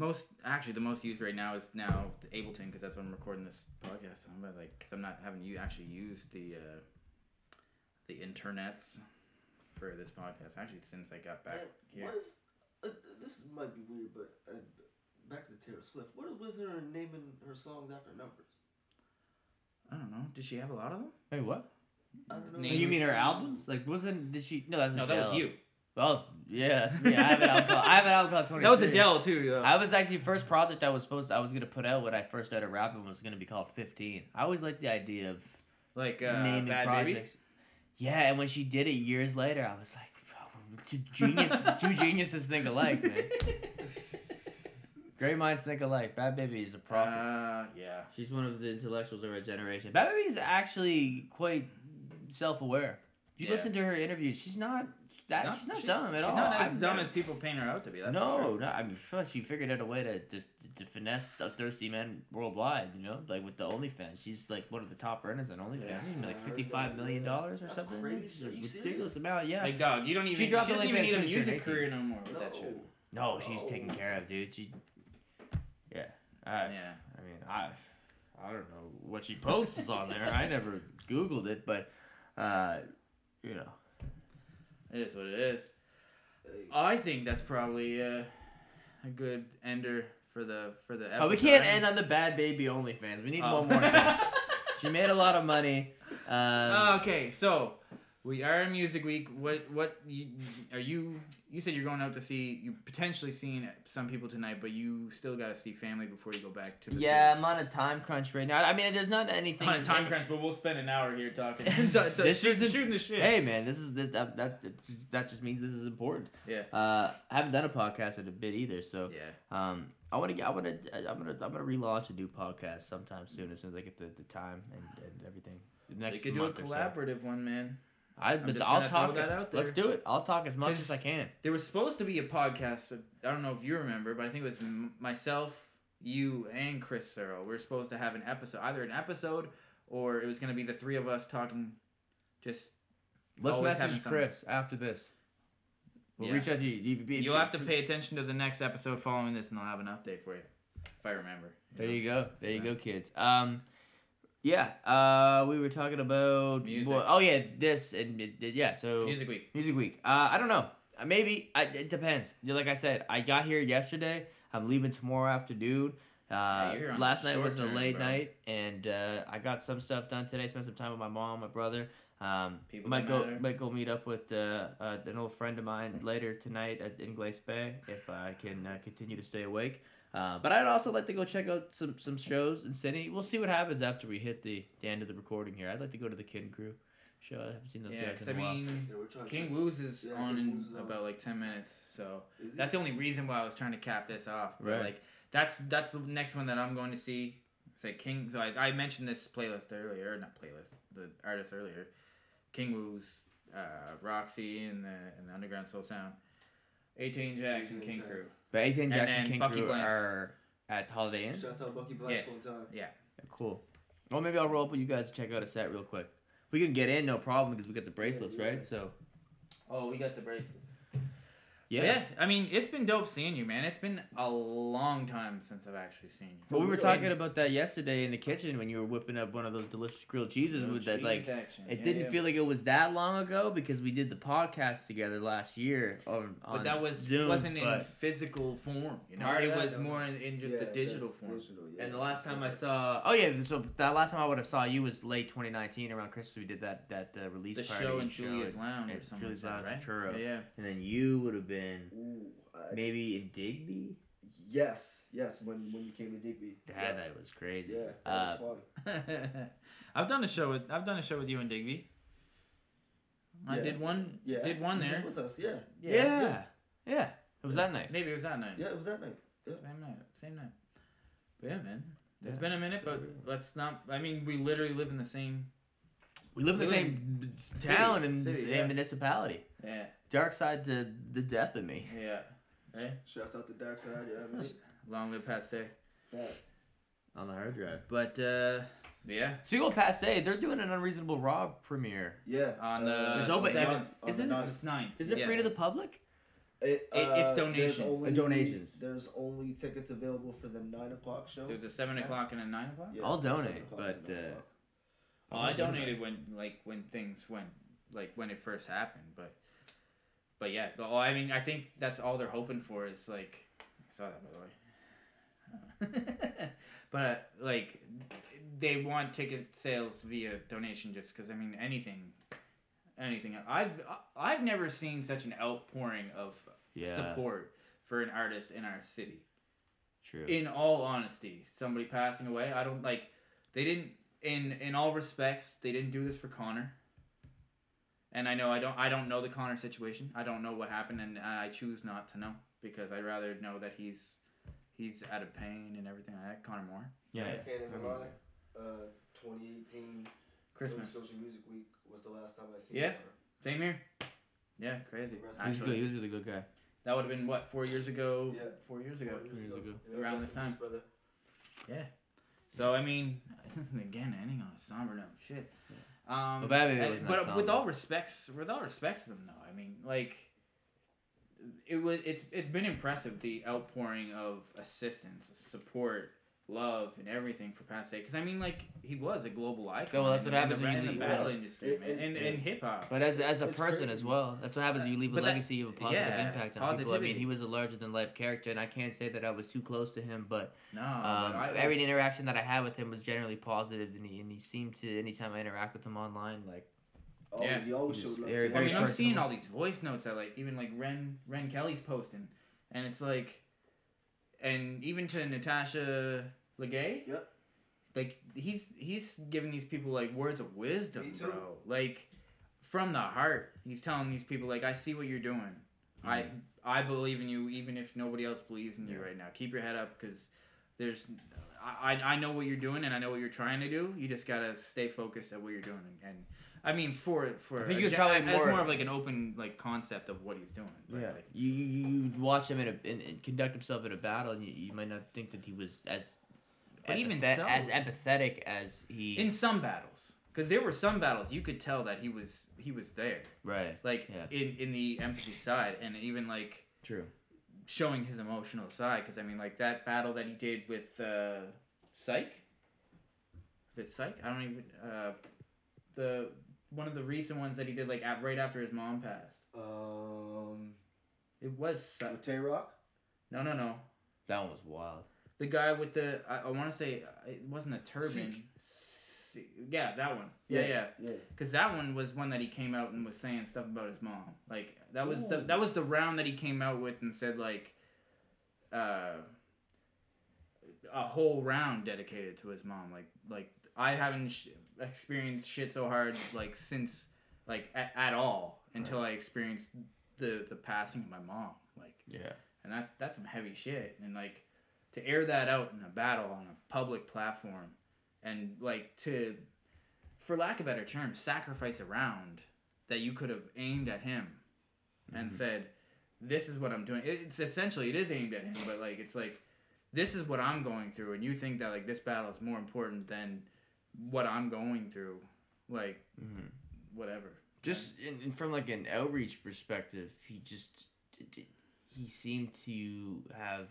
S3: most. Actually, the most used right now is now the Ableton because that's what I'm recording this podcast on. But like, because I'm not having you actually use the uh, the internets for this podcast. Actually, since I got back
S2: And
S3: here.
S2: What is? Uh, this might be weird, but uh, back to Taylor Swift. What is with her naming her songs after numbers?
S3: I don't know. Did she have a lot of them?
S1: Wait, what?
S2: I don't know.
S3: Names.
S1: You mean her albums? Like, wasn't did she? No, that's
S3: No, that was you.
S1: That was yeah, that's me. I have an album. Called, I have an album called Twenty.
S3: That was Adele too. Though.
S1: I was actually first project I was supposed to, I was gonna put out when I first started rapping was gonna be called Fifteen. I always liked the idea of
S3: like uh,
S1: naming
S3: Bad
S1: projects. Yeah, and when she did it years later, I was like, "Oh, two genius, two geniuses think alike, man. Great minds think alike. Bhad Bhabie is a
S3: Baby.
S1: prophet.
S3: Uh, yeah.
S1: She's one of the intellectuals of our generation. Bhad Bhabie is actually quite self-aware. If you
S3: Yeah.
S1: listen to her interviews, she's not that.
S3: No,
S1: she's not
S3: she-
S1: dumb at
S3: she's
S1: all.
S3: not as
S1: I've
S3: dumb
S1: never-
S3: as people paint her out to be. That's
S1: no,
S3: sure.
S1: no. I mean, fuck, she figured out a way to, to to finesse the thirsty men worldwide. You know, like with the OnlyFans, she's like one of the top earners on OnlyFans.
S3: Yeah.
S1: She's made like
S2: I heard
S1: fifty-five
S2: that.
S1: million dollars or
S2: That's
S1: something.
S2: crazy.
S1: It's a ridiculous
S2: serious?
S1: amount. Yeah.
S3: Like dog, you don't even.
S1: She
S3: She,
S1: dropped
S3: doesn't even
S1: OnlyFans
S3: need a
S1: to turn
S3: music career no more with
S2: No.
S3: that shit.
S1: no, she's
S2: No.
S1: taken care of, dude. She. Yeah. I,
S3: Yeah.
S1: I mean, I, I don't know what she posts on there. I never Googled it, but, uh, you know.
S3: It is what it is. I think that's probably uh, a good ender for the for the. Episode.
S1: Oh, we can't end on the Bhad Bhabie only fans. We need
S3: Oh.
S1: one more. she made a lot of money. Um,
S3: okay, so we are in Music Week. What what you, are you? You said you're going out to see. You potentially seeing some people tonight, but you still got to see family before you go back to the.
S1: yeah, I'm on a time crunch right now. I mean, there's not anything.
S3: City. On a time crunch, but we'll spend an hour here talking.
S1: This isn't-
S3: shooting the shit.
S1: Hey, man, this is this that that that just means this is important.
S3: Yeah.
S1: Uh, I haven't done a podcast in a bit either, so
S3: Yeah.
S1: um, I want to get. I want to. I'm gonna. I'm gonna relaunch a new podcast sometime soon, as soon as I get the, the time and, and everything. The
S3: We
S1: next
S3: could do a
S1: or so.
S3: collaborative one, man.
S1: I,
S3: I'm
S1: but I'll talk.
S3: that out
S1: Let's do it. I'll talk as much as I can.
S3: There was supposed to be a podcast. But I don't know if you remember, but I think it was m- myself, you, and Chris Searle. We were supposed to have an episode, either an episode or it was going to be the three of us talking. Just
S1: Let's message. Chris after this. We'll
S3: Yeah.
S1: reach out to you. you. you-
S3: you'll have to pay attention to the next episode following this, and I'll have an update for you if I remember.
S1: There you go. There you go, kids. Um, yeah. Uh, we were talking about
S3: Music.
S1: well, oh yeah, this and yeah. So
S3: Music week.
S1: Music Week. Uh, I don't know. Uh, Maybe I, it depends. Like I said, I got here yesterday. I'm leaving tomorrow afternoon. Uh,
S3: on
S1: last night was a late
S3: bro.
S1: night, and uh, I got some stuff done today. Spent some time with my mom, my brother. Um,
S3: People
S1: might go
S3: matter.
S1: might go meet up with uh, uh, an old friend of mine later tonight at, in Glace Bay if I can uh, continue to stay awake. Uh, but I'd also like to go check out some, some shows in Sydney. We'll see what happens after we hit the, the end of the recording here. I'd like to go to the Kid Crew show. I haven't seen those
S3: Yeah,
S1: guys
S3: 'cause
S1: in
S3: I
S1: a while.
S3: mean,
S2: yeah, we're to
S3: King
S2: check-
S3: Woos is
S2: Yeah,
S3: on in
S2: Woos is on.
S3: about like ten minutes, so that's the only reason why I was trying to cap this off. But
S1: Right.
S3: like that's that's the next one that I'm going to see. Say King. So I, I mentioned this playlist earlier, not playlist, the artist earlier. King Woo's, uh, Roxy, and the and the Underground Soul Sound. 18 Jacks and
S2: 18
S3: King
S2: Jacks.
S3: Crew.
S1: But Ethan
S3: And
S1: Jackson King
S3: Bucky
S1: Crew
S3: Blance.
S1: are at Holiday Inn.
S2: Shouts out Bucky Blacks
S3: Yes.
S2: one time.
S3: Yeah.
S1: Cool. Well, maybe I'll roll up with you guys to check out a set real quick. We can get in, no problem, because we got the bracelets,
S2: yeah.
S1: right? So
S3: Oh, we got the bracelets.
S1: Yeah.
S3: Yeah. I mean, it's been dope seeing you, man. It's been a long time since I've actually seen you.
S1: But we were talking about that yesterday in the kitchen when you were whipping up one of those delicious grilled cheeses with that like
S3: action.
S1: it
S3: Yeah,
S1: didn't
S3: yeah.
S1: feel like it was that long ago because we did the podcast together last year on, on
S3: But that was
S1: Zoom,
S3: wasn't in physical form. You know, it was
S2: no.
S3: more in, in just
S2: Yeah,
S3: the digital form.
S2: digital, yeah.
S1: And the last time I saw, oh yeah, so that last time I would have saw you was late 2019 around Christmas. We did that that uh, release
S3: The
S1: party
S3: show in Julia's Lounge or something
S1: Julia's
S3: like that,
S1: Lounge,
S3: right?
S1: Churro.
S3: Yeah,
S1: and then you would have been
S2: Ooh, I,
S1: maybe in Digby.
S2: yes, yes. When when you came to Digby.
S1: That
S2: yeah.
S1: night was crazy.
S2: Yeah, that
S1: Uh,
S2: was fun.
S3: I've done a show with I've done a show with you and Digby. I
S2: Yeah.
S3: did one.
S2: Yeah,
S3: Did one
S2: he was
S3: there.
S2: with us. Yeah,
S1: yeah, yeah, It was that night.
S3: Maybe it was that night.
S2: yeah. It was that night.
S3: Same night. Same night. But yeah, man. It's been a minute, but let's not. I mean, we literally live in the same.
S1: We live in the
S3: Really?
S1: same town and the same
S3: yeah.
S1: municipality.
S3: Yeah.
S1: Dark side to the death of me.
S3: Yeah. Right.
S2: Shouts out to Dark Side. Yeah, man.
S3: Long live Pat Stay.
S2: Yes.
S1: On the hard drive.
S3: But uh, yeah.
S1: Speaking of Pat Stay, they're doing an Unreasonable Rob premiere.
S2: Yeah.
S3: On the
S2: uh,
S1: It's open.
S3: seventh.
S2: on- on
S1: Is
S2: the
S1: it-
S2: ninth.
S3: It's nine.
S1: Is it
S3: yeah.
S1: free to the public?
S2: It,
S3: It- it's
S2: uh, there's
S3: donation.
S2: only-
S1: donations.
S2: There's only tickets available for the nine o'clock show.
S3: It was a seven
S2: Yeah.
S3: o'clock and a nine o'clock.
S2: Yeah,
S1: I'll
S2: seven
S1: donate,
S2: o'clock
S1: but,
S2: and nine
S1: uh,
S2: o'clock.
S3: Well, I donated when like when things went like when it first happened, but but yeah, well, I mean, I think that's all they're hoping for is like I saw that by the way, but like they want ticket sales via donation just because I mean anything, anything. I've I've never seen such an outpouring of
S1: Yeah.
S3: support for an artist in our city
S1: True.
S3: in all honesty somebody passing away i don't like they didn't in in all respects they didn't do this for connor and i know i don't i don't know the connor situation i don't know what happened and i choose not to know because i'd rather know that he's he's out of pain and everything like that connor moore
S1: yeah.
S2: I can't even lie. Uh, 2018
S3: christmas
S2: Social Music Week was the last time I seen.
S3: Yeah.
S2: Connor.
S3: same here yeah crazy
S2: Rest
S1: He was good.
S3: actually
S1: He was a really good guy.
S3: that would have been what four years ago
S2: Yeah.
S3: four years ago
S2: Four
S1: years ago.
S2: Yeah,
S3: Around this time.
S2: brother.
S3: yeah so i mean again ending on a somber note shit um
S1: Well, Baby wasn't
S3: but with all respects with all respects to them though i mean like it was it's it's been impressive the outpouring of assistance support love and everything for Pat Stay because I mean like he was a global icon Yeah,
S1: well, that's
S3: in,
S1: what
S3: in the,
S1: happens when you
S3: in the
S1: leave-
S3: battle
S2: yeah.
S3: industry
S2: It-
S3: man and, and hip hop
S1: But as, as a
S2: It's
S1: person
S2: crazy.
S1: as well, that's what happens. when You leave a
S3: But that-
S1: legacy, you have a positive
S3: yeah,
S1: impact on people. I mean, he was a larger than life character, and I can't say that I was too close to him, but
S3: no
S1: um,
S3: but I,
S1: every interaction that I had with him was generally positive, and he, and he seemed to anytime I interact with him online, like
S2: Oh,
S3: Yeah.
S2: he always showed love.
S1: very,
S2: to
S3: I
S1: very
S3: mean, I'm seeing all these voice notes that like even like Ren Ren Kelly's posting, and it's like, and even to Natasha Legay.
S2: Yep.
S3: Like he's he's giving these people like words of wisdom,
S2: Me too.
S3: bro. Like from the heart, he's telling these people like, I see what you're doing. I mm-hmm. I believe in you, even if nobody else believes in you right now. Keep your head up, because there's. I, I I know what you're doing and I know what you're trying to do. You just gotta stay focused at what you're doing and, and I mean for for
S1: I think
S3: a
S1: he was
S3: gen-
S1: probably more-
S3: more of like an open like concept of what he's doing. Yeah. like,
S1: you you you watch him in a in, in conduct himself in a battle, and you, you might not think that he was as
S3: But even so-
S1: as empathetic as he
S3: in some battles, because there were some battles you could tell that he was he was there,
S1: right.
S3: like
S1: Yeah.
S3: in in the empathy side, and even like
S1: True.
S3: showing his emotional side. Because I mean, like that battle that he did with uh, Psych. Is it Psych? I don't even. Uh, the one of the recent ones that he did like at, right after his mom passed.
S2: Um,
S3: It was Psych.
S2: with Tay Roc.
S3: No, no, no.
S1: That one was wild.
S3: The guy with the I, I want to say uh, it wasn't a turban.
S2: Seek.
S3: Se- Yeah, that one. Yeah, yeah.
S2: Yeah.
S3: Because that one was one that he came out and was saying stuff about his mom. Like that was the that was the round that he came out with and said like, uh, a whole round dedicated to his mom. Like like I haven't sh- experienced shit so hard like since like at, at all until I experienced the the passing of my mom. Like
S1: Yeah.
S3: and that's that's some heavy shit and like to air that out in a battle on a public platform and like to for lack of a better term sacrifice a round that you could have aimed at him and
S1: Mhm.
S3: said this is what i'm doing it's essentially it is aimed at him but like it's like this is what i'm going through and you think that like this battle is more important than what I'm going through, like
S1: Mhm.
S3: whatever.
S1: just in, in- from like an outreach perspective, he just he seemed to have,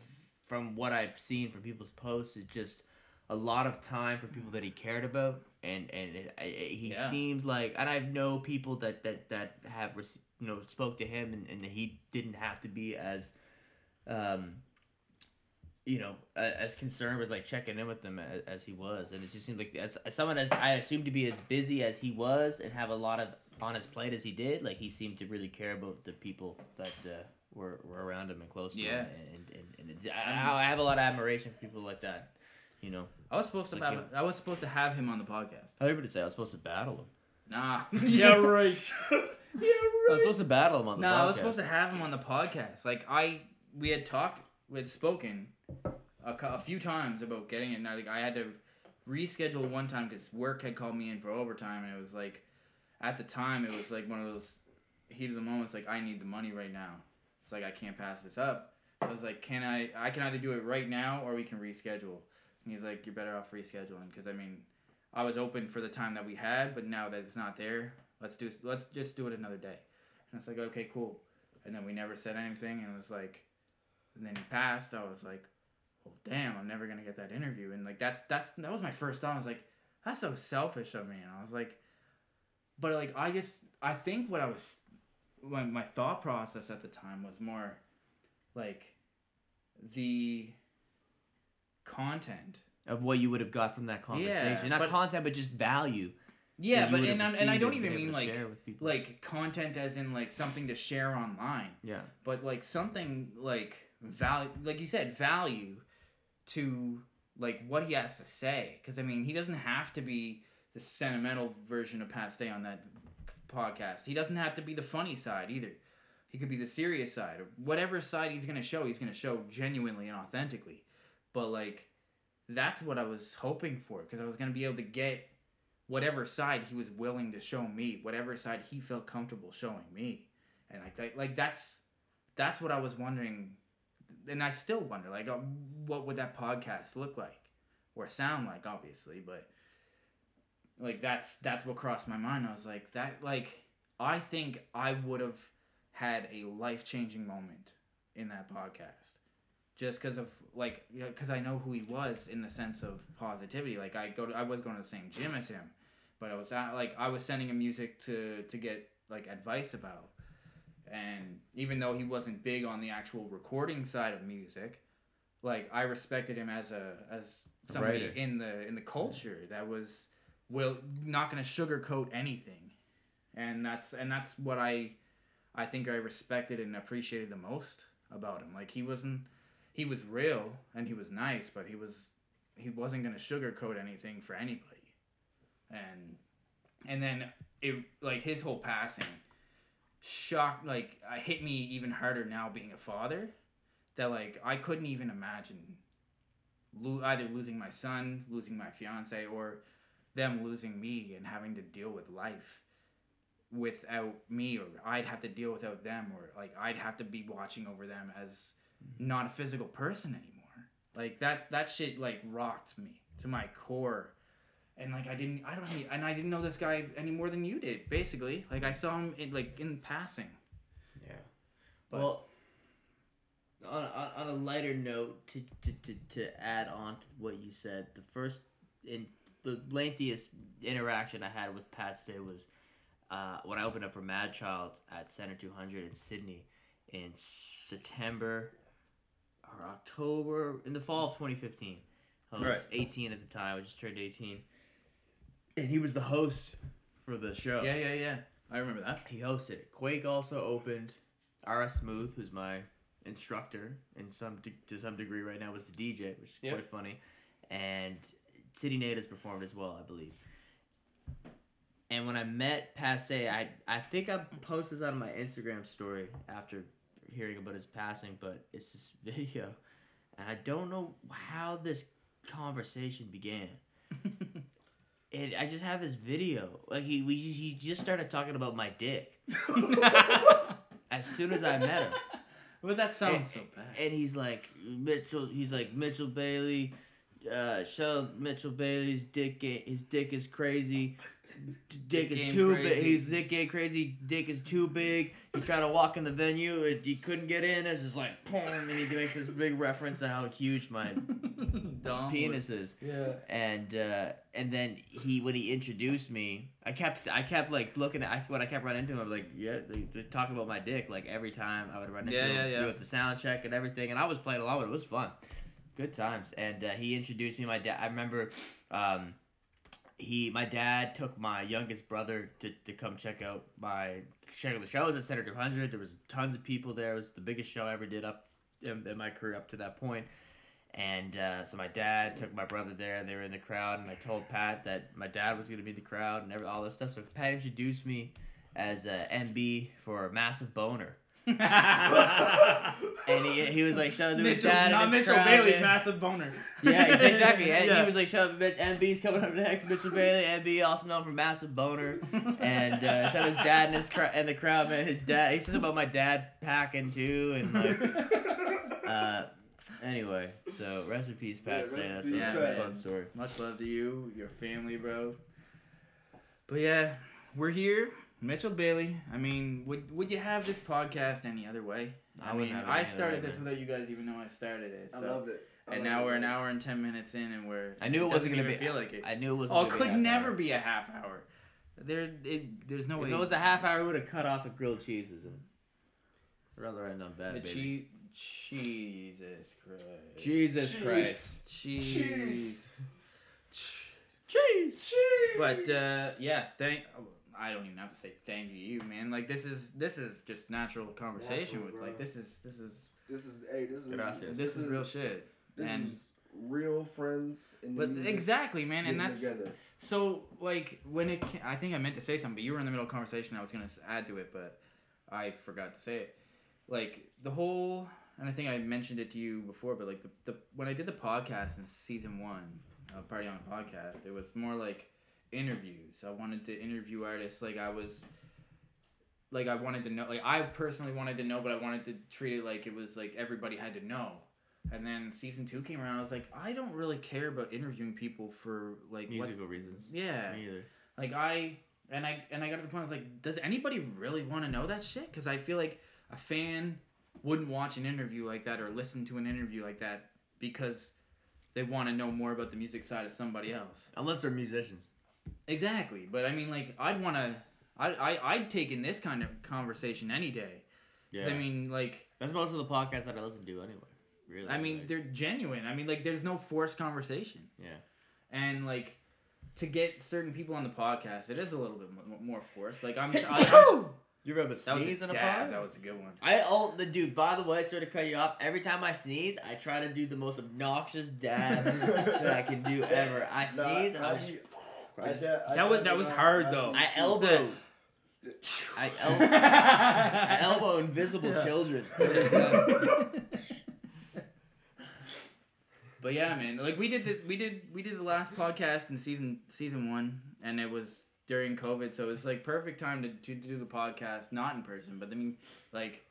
S1: from what I've seen from people's posts, it's just a lot of time for people that he cared about, and and it, I- I- he
S3: Yeah.
S1: seemed like, and I know people that that that have rec- you know spoke to him, and, and he didn't have to be as, um. You know, as concerned with like checking in with them as, as he was, and it just seemed like as, as someone as I assumed to be as busy as he was and have a lot of on his plate as he did, like he seemed to really care about the people that uh, were, were around him and close to
S3: Yeah.
S1: him. And, and, and it, I, I have a lot of admiration for people like that. You know,
S3: I was supposed to
S1: Like
S3: have, I was supposed to have him on the podcast.
S1: I was going say I was supposed to battle him.
S3: Nah.
S1: Yeah, right.
S3: yeah, right.
S1: I was supposed to battle him on the podcast.
S3: No,
S1: podcast.
S3: I was supposed to have him on the podcast. Like I, we had talked, we had spoken a, a few times about getting it. And I, like, I had to reschedule one time because work had called me in for overtime, and it was like, at the time, it was like one of those heat of the moments. Like I need the money right now. It's like I can't pass this up. So I was like, can I? I can either do it right now or we can reschedule. And he's like, you're better off rescheduling because I mean, I was open for the time that we had, but now that it's not there, let's do let's just do it another day. And it's like, okay, cool. And then we never said anything, and it was like, and then he passed. I was like, well, damn, I'm never gonna get that interview. And like that's that's that was my first thought. I was like, that's so selfish of me. And I was like, but like I just I think what I was my my thought process at the time was more like the content
S1: of what you would have got from that conversation. Not
S3: but-
S1: content, but just value.
S3: yeah but and, and i don't even mean like
S1: share with people.
S3: like content as in like something to share online
S1: yeah.
S3: but like something like value like you said value to like what he has to say because i mean he doesn't have to be the sentimental version of Pat Stay on that podcast. He doesn't have to be the funny side either. He could be the serious side. Or whatever side he's to show he's to show genuinely and authentically. But like that's what i was hoping for because i was to be able to get whatever side he was willing to show me whatever side he felt comfortable showing me. And like that, like that's that's what I was wondering, and I still wonder, like, uh, what would that podcast look like? Or sound like? Obviously, but like that's that's what crossed my mind. I was like, that like I think I would have had a life changing moment in that podcast, just because of like because I know who he was in the sense of positivity. Like I go, to, I was going to the same gym as him, but I was at, like I was sending him music to to get like advice about and even though he wasn't big on the actual recording side of music like i respected him as a as somebody
S1: writer.
S3: in the in the culture that was will not going to sugarcoat anything. And that's and that's what i i think i respected and appreciated the most about him. Like he wasn't he was real and he was nice but he was he wasn't going to sugarcoat anything for anybody. And and then it like his whole passing shocked like uh, hit me even harder now being a father that like i couldn't even imagine lo- either losing my son losing my fiance or them losing me and having to deal with life without me or i'd have to deal without them or like i'd have to be watching over them as mm-hmm. not a physical person anymore like that that shit like rocked me to my core and like I didn't, I don't, and I didn't know this guy any more than you did. Basically, like I saw him in, like in passing.
S1: Yeah.
S3: But-
S1: well, on, on, on a lighter note, to, to, to, to add on to what you said, the first in the lengthiest interaction I had with Pat Stay was uh, when I opened up for Madchild at Centre 200 in Sydney in September or October in the fall of 2015. I was
S3: Right.
S1: 18 at the time. I just turned 18, and he was the host for the show.
S3: Yeah, yeah, yeah. I remember that.
S1: He hosted it. Quake also opened. RS Smooth, who's my instructor in some de- to some degree right now, was the DJ, which is
S3: Yep.
S1: quite funny. And City Nate has performed as well, I believe. And when I met Pat Stay, I I think I posted this on my Instagram story after hearing about his passing, but it's this video, and I don't know how this conversation began. And I just have this video. Like he, we just, he just started talking about my dick as soon as I met him,
S3: but that sounds so bad.
S1: and he's like Mitchell. He's like Mitchell Bailey. Uh, show Mitchell Bailey's dick. His dick is crazy. Dick,
S3: Dick
S1: is too big. His dick ain't crazy. Dick is too big. He tried to walk in the venue. It, he couldn't get in. It's just like, boom, and he makes this big reference to how huge my
S3: Dumb.
S1: penis is.
S3: Yeah.
S1: and uh, and then he when he introduced me, I kept I kept like looking at I, when I kept running into him, I was like, yeah, they, they're talking about my dick like every time I would run into
S3: Yeah,
S1: him,
S3: yeah, yeah.
S1: the sound check and everything, and I was playing along with it. It was fun, good times. And uh, he introduced me. My dad, I remember. Um, he, my dad took my youngest brother to, to come check out my check out the shows at Centre 200. There was tons of people there. It was the biggest show I ever did up in, in my career up to that point. And uh, so my dad took my brother there, and they were in the crowd. And I told Pat that my dad was going to be in the crowd and every, all this stuff. So Pat introduced me as uh, MB for Massive Boner, and he, he was like, "Shout out to his dad
S3: not
S1: and his
S3: Mitchell
S1: crowd."
S3: Bailey,
S1: man.
S3: massive boner.
S1: Yeah, exactly. And
S3: Yeah.
S1: he was like, "Shut up, MB's coming up next." Mitchell Bailey, MB, also known for Massive Boner, and uh, shout out his dad and his cr- and the crowd, man. His dad. He says about my dad packing too, and like. Uh, anyway, so rest in peace, Pat
S2: Yeah,
S1: Stay.
S2: rest in
S1: That's,
S2: peace,
S1: that's a fun story.
S3: Much love to you, your family, bro. But yeah, we're here. Mitchell Bailey. I mean, would would you have this podcast any other way?
S1: I
S3: I, mean,
S1: have
S3: I started this without you guys even know I started it.
S2: I
S3: So.
S2: loved it. I
S3: and
S2: loved
S3: now
S2: it,
S3: we're an hour and ten minutes in, and we're.
S1: I knew it
S3: doesn't
S1: wasn't gonna
S3: even
S1: be.
S3: feel like it.
S1: I knew it wasn't.
S3: Oh,
S1: gonna
S3: could
S1: be a half
S3: never
S1: hour.
S3: be a half hour. There, it, there's no way.
S1: If it was a half hour, we would have cut off the grilled cheeses and rather end on bad
S3: the
S1: baby.
S3: che- Jesus Christ.
S1: Jesus
S2: Cheese.
S1: Christ.
S3: Cheese.
S2: Cheese.
S1: Cheese.
S3: But uh, yeah, thank. I don't even have to say thank you, man. Like this is this is just natural conversation
S2: natural,
S3: with
S2: bro.
S3: like this is this is
S2: This is hey, this is
S1: Gracias.
S3: this is real shit.
S2: This
S3: and-
S2: is real friends in the
S3: But
S2: music
S3: exactly, man, and that's
S2: together.
S3: so like when it. I think I meant to say something, but you were in the middle of conversation. I was gonna add to it, but I forgot to say it. Like the whole, and I think I mentioned it to you before, but like the, the when I did the podcast in season one, uh, Party on a Podcast, it was more like interviews. I wanted to interview artists. Like I was, like I wanted to know. Like I personally wanted to know, but I wanted to treat it like it was like everybody had to know. And then season two came around. I was like, I don't really care about interviewing people for like what
S1: Musical reasons.
S3: yeah,
S1: Me either.
S3: like I and I and I got to the point. I was like, does anybody really want to know that shit? Because I feel like a fan wouldn't watch an interview like that or listen to an interview like that because they want to know more about the music side of somebody else.
S1: Unless they're musicians.
S3: Exactly, but I mean, like, I'd want to. I, I I'd take in this kind of conversation any day. 'Cause, I mean, like,
S1: that's most of the podcasts that I listen to anyway. Really.
S3: I mean,
S1: like,
S3: they're genuine. I mean, like, there's no forced conversation.
S1: yeah.
S3: and like to get certain people on the podcast, it is a little bit mo- more forced. Like I'm, I, I'm
S1: You ever have a
S3: that was
S1: sneeze in a
S3: dab.
S1: pod?
S3: That was a good one.
S1: I oh the dude. By the way, sorry to cut you off. Every time I sneeze, I try to do the most obnoxious dab that I can do ever. I
S2: Nah,
S1: sneeze and
S2: I
S1: I, just,
S2: be-
S1: I
S2: I
S1: just-
S2: I
S3: That was-
S2: da-
S3: that was
S2: I-
S3: hard,
S2: I
S3: though.
S1: I
S2: see-
S1: elbow. I elbow. I
S3: I
S1: elbow invisible
S3: Yeah.
S1: children.
S3: but yeah, man, like we did the we did we did the last podcast in season season one, and it was during COVID, so it was like perfect time to, to do the podcast not in person. But I mean, like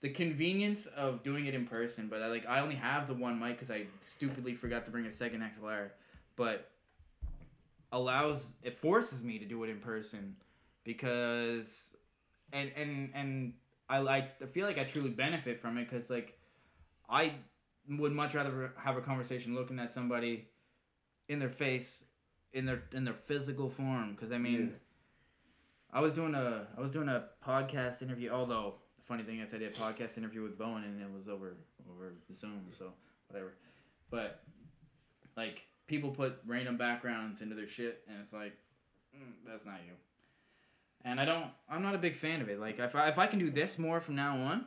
S3: the convenience of doing it in person. But I like I only have the one mic because I stupidly forgot to bring a second XLR, but allows it forces me to do it in person because and and and I like I feel like I truly benefit from it because like I would much rather have a conversation looking at somebody in their face in their in their physical form. Because I mean I was doing a I was doing a podcast interview although the funny thing is I did a podcast interview with Bowen and it was over over Zoom so whatever. But like people put random backgrounds into their shit and it's like mm, that's not you and I don't I'm not a big fan of it like if I, if I can do this more from now on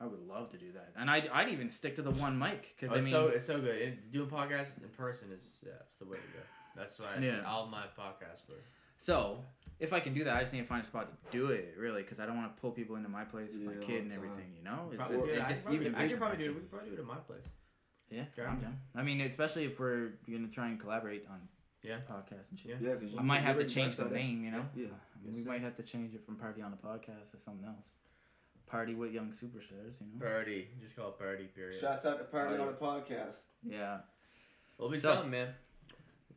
S3: I would love to do that and I'd, I'd even stick to the one mic because
S1: Oh,
S3: I
S1: it's
S3: mean
S1: so it's so good. And doing podcasts in person is yeah, it's the way to go. That's why
S3: Yeah.
S1: all my podcasts were.
S3: So, if I can do that, I just need to find a spot to do it, really, because I don't want to pull people into my place, with
S2: Yeah,
S3: my kid and everything, you know? It's,
S1: Probably
S3: it,
S1: it.
S3: it
S1: I
S3: just
S1: could probably-
S3: even
S1: I could probably do it. We could probably do it at my place.
S3: Yeah, I'm down. I mean, especially if we're going to try and collaborate on
S1: Yeah.
S3: podcasts and shit.
S1: Yeah.
S2: Yeah, 'cause
S3: I might have to change the
S2: touched that.
S3: name, you know?
S2: Yeah.
S3: I mean, we might have to change it from Party on the Podcast to something else. Party with Young Superstars, you know?
S1: Birdie. Just call it Birdie. Period.
S2: Shouts out to Party on the podcast.
S3: Yeah.
S1: It'll be
S3: So-
S1: something, man.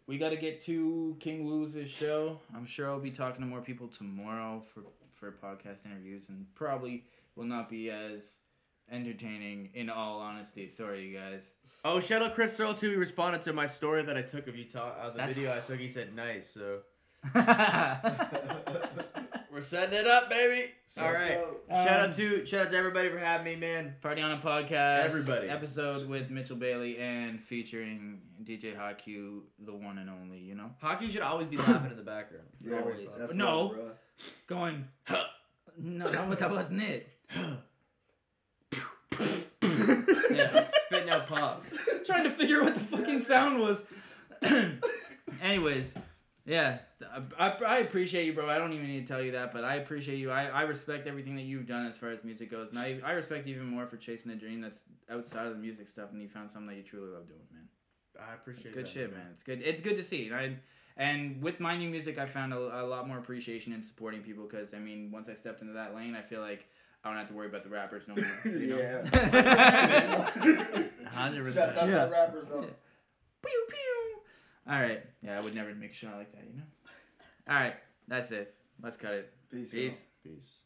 S3: We got to get to King Woo's show. I'm sure I'll be talking to more people tomorrow for for podcast interviews, and probably will not be as entertaining. In all honesty, sorry you guys.
S1: Oh, shout out Chris Searle too. He responded to my story that I took of you talk. Uh, the
S3: That's-
S1: video I took. He said nice. So we're setting it up, baby. All
S2: Shouts
S1: right.
S2: out.
S1: shout
S3: Um,
S1: out to shout out to everybody for having me, man.
S3: Party on a podcast.
S1: Everybody.
S3: episode with Mitchell Bailey and featuring DJ Haku, the one and only. You know,
S1: Haku should always be laughing in the background.
S2: Yeah,
S1: always.
S3: No. going. no, that, that wasn't it.
S1: Yeah, spitting out pop.
S3: trying to figure out what the fucking sound was. Anyways, yeah, I, I, I appreciate you, bro. I don't even need to tell you that, but I appreciate you. I, I respect everything that you've done as far as music goes, and I, I respect you even more for chasing a dream that's outside of the music stuff, and you found something that you truly love doing, man.
S1: I appreciate
S3: It's good
S1: that,
S3: shit, man. It's good. It's good to see. And I, and with my new music, I found a, a lot more appreciation in supporting people because I mean, once I stepped into that lane, I feel like I don't have to worry about the rappers no more. You know?
S2: Yeah.
S1: Hundred
S2: Shouts out
S1: percent.
S2: to
S3: Yeah.
S2: the rappers though.
S3: Yeah. Pew pew. All right. Yeah, I would never make a shot like that, you know. All right, that's it. Let's cut it.
S2: Peace. y'all.
S3: Peace.
S1: Peace.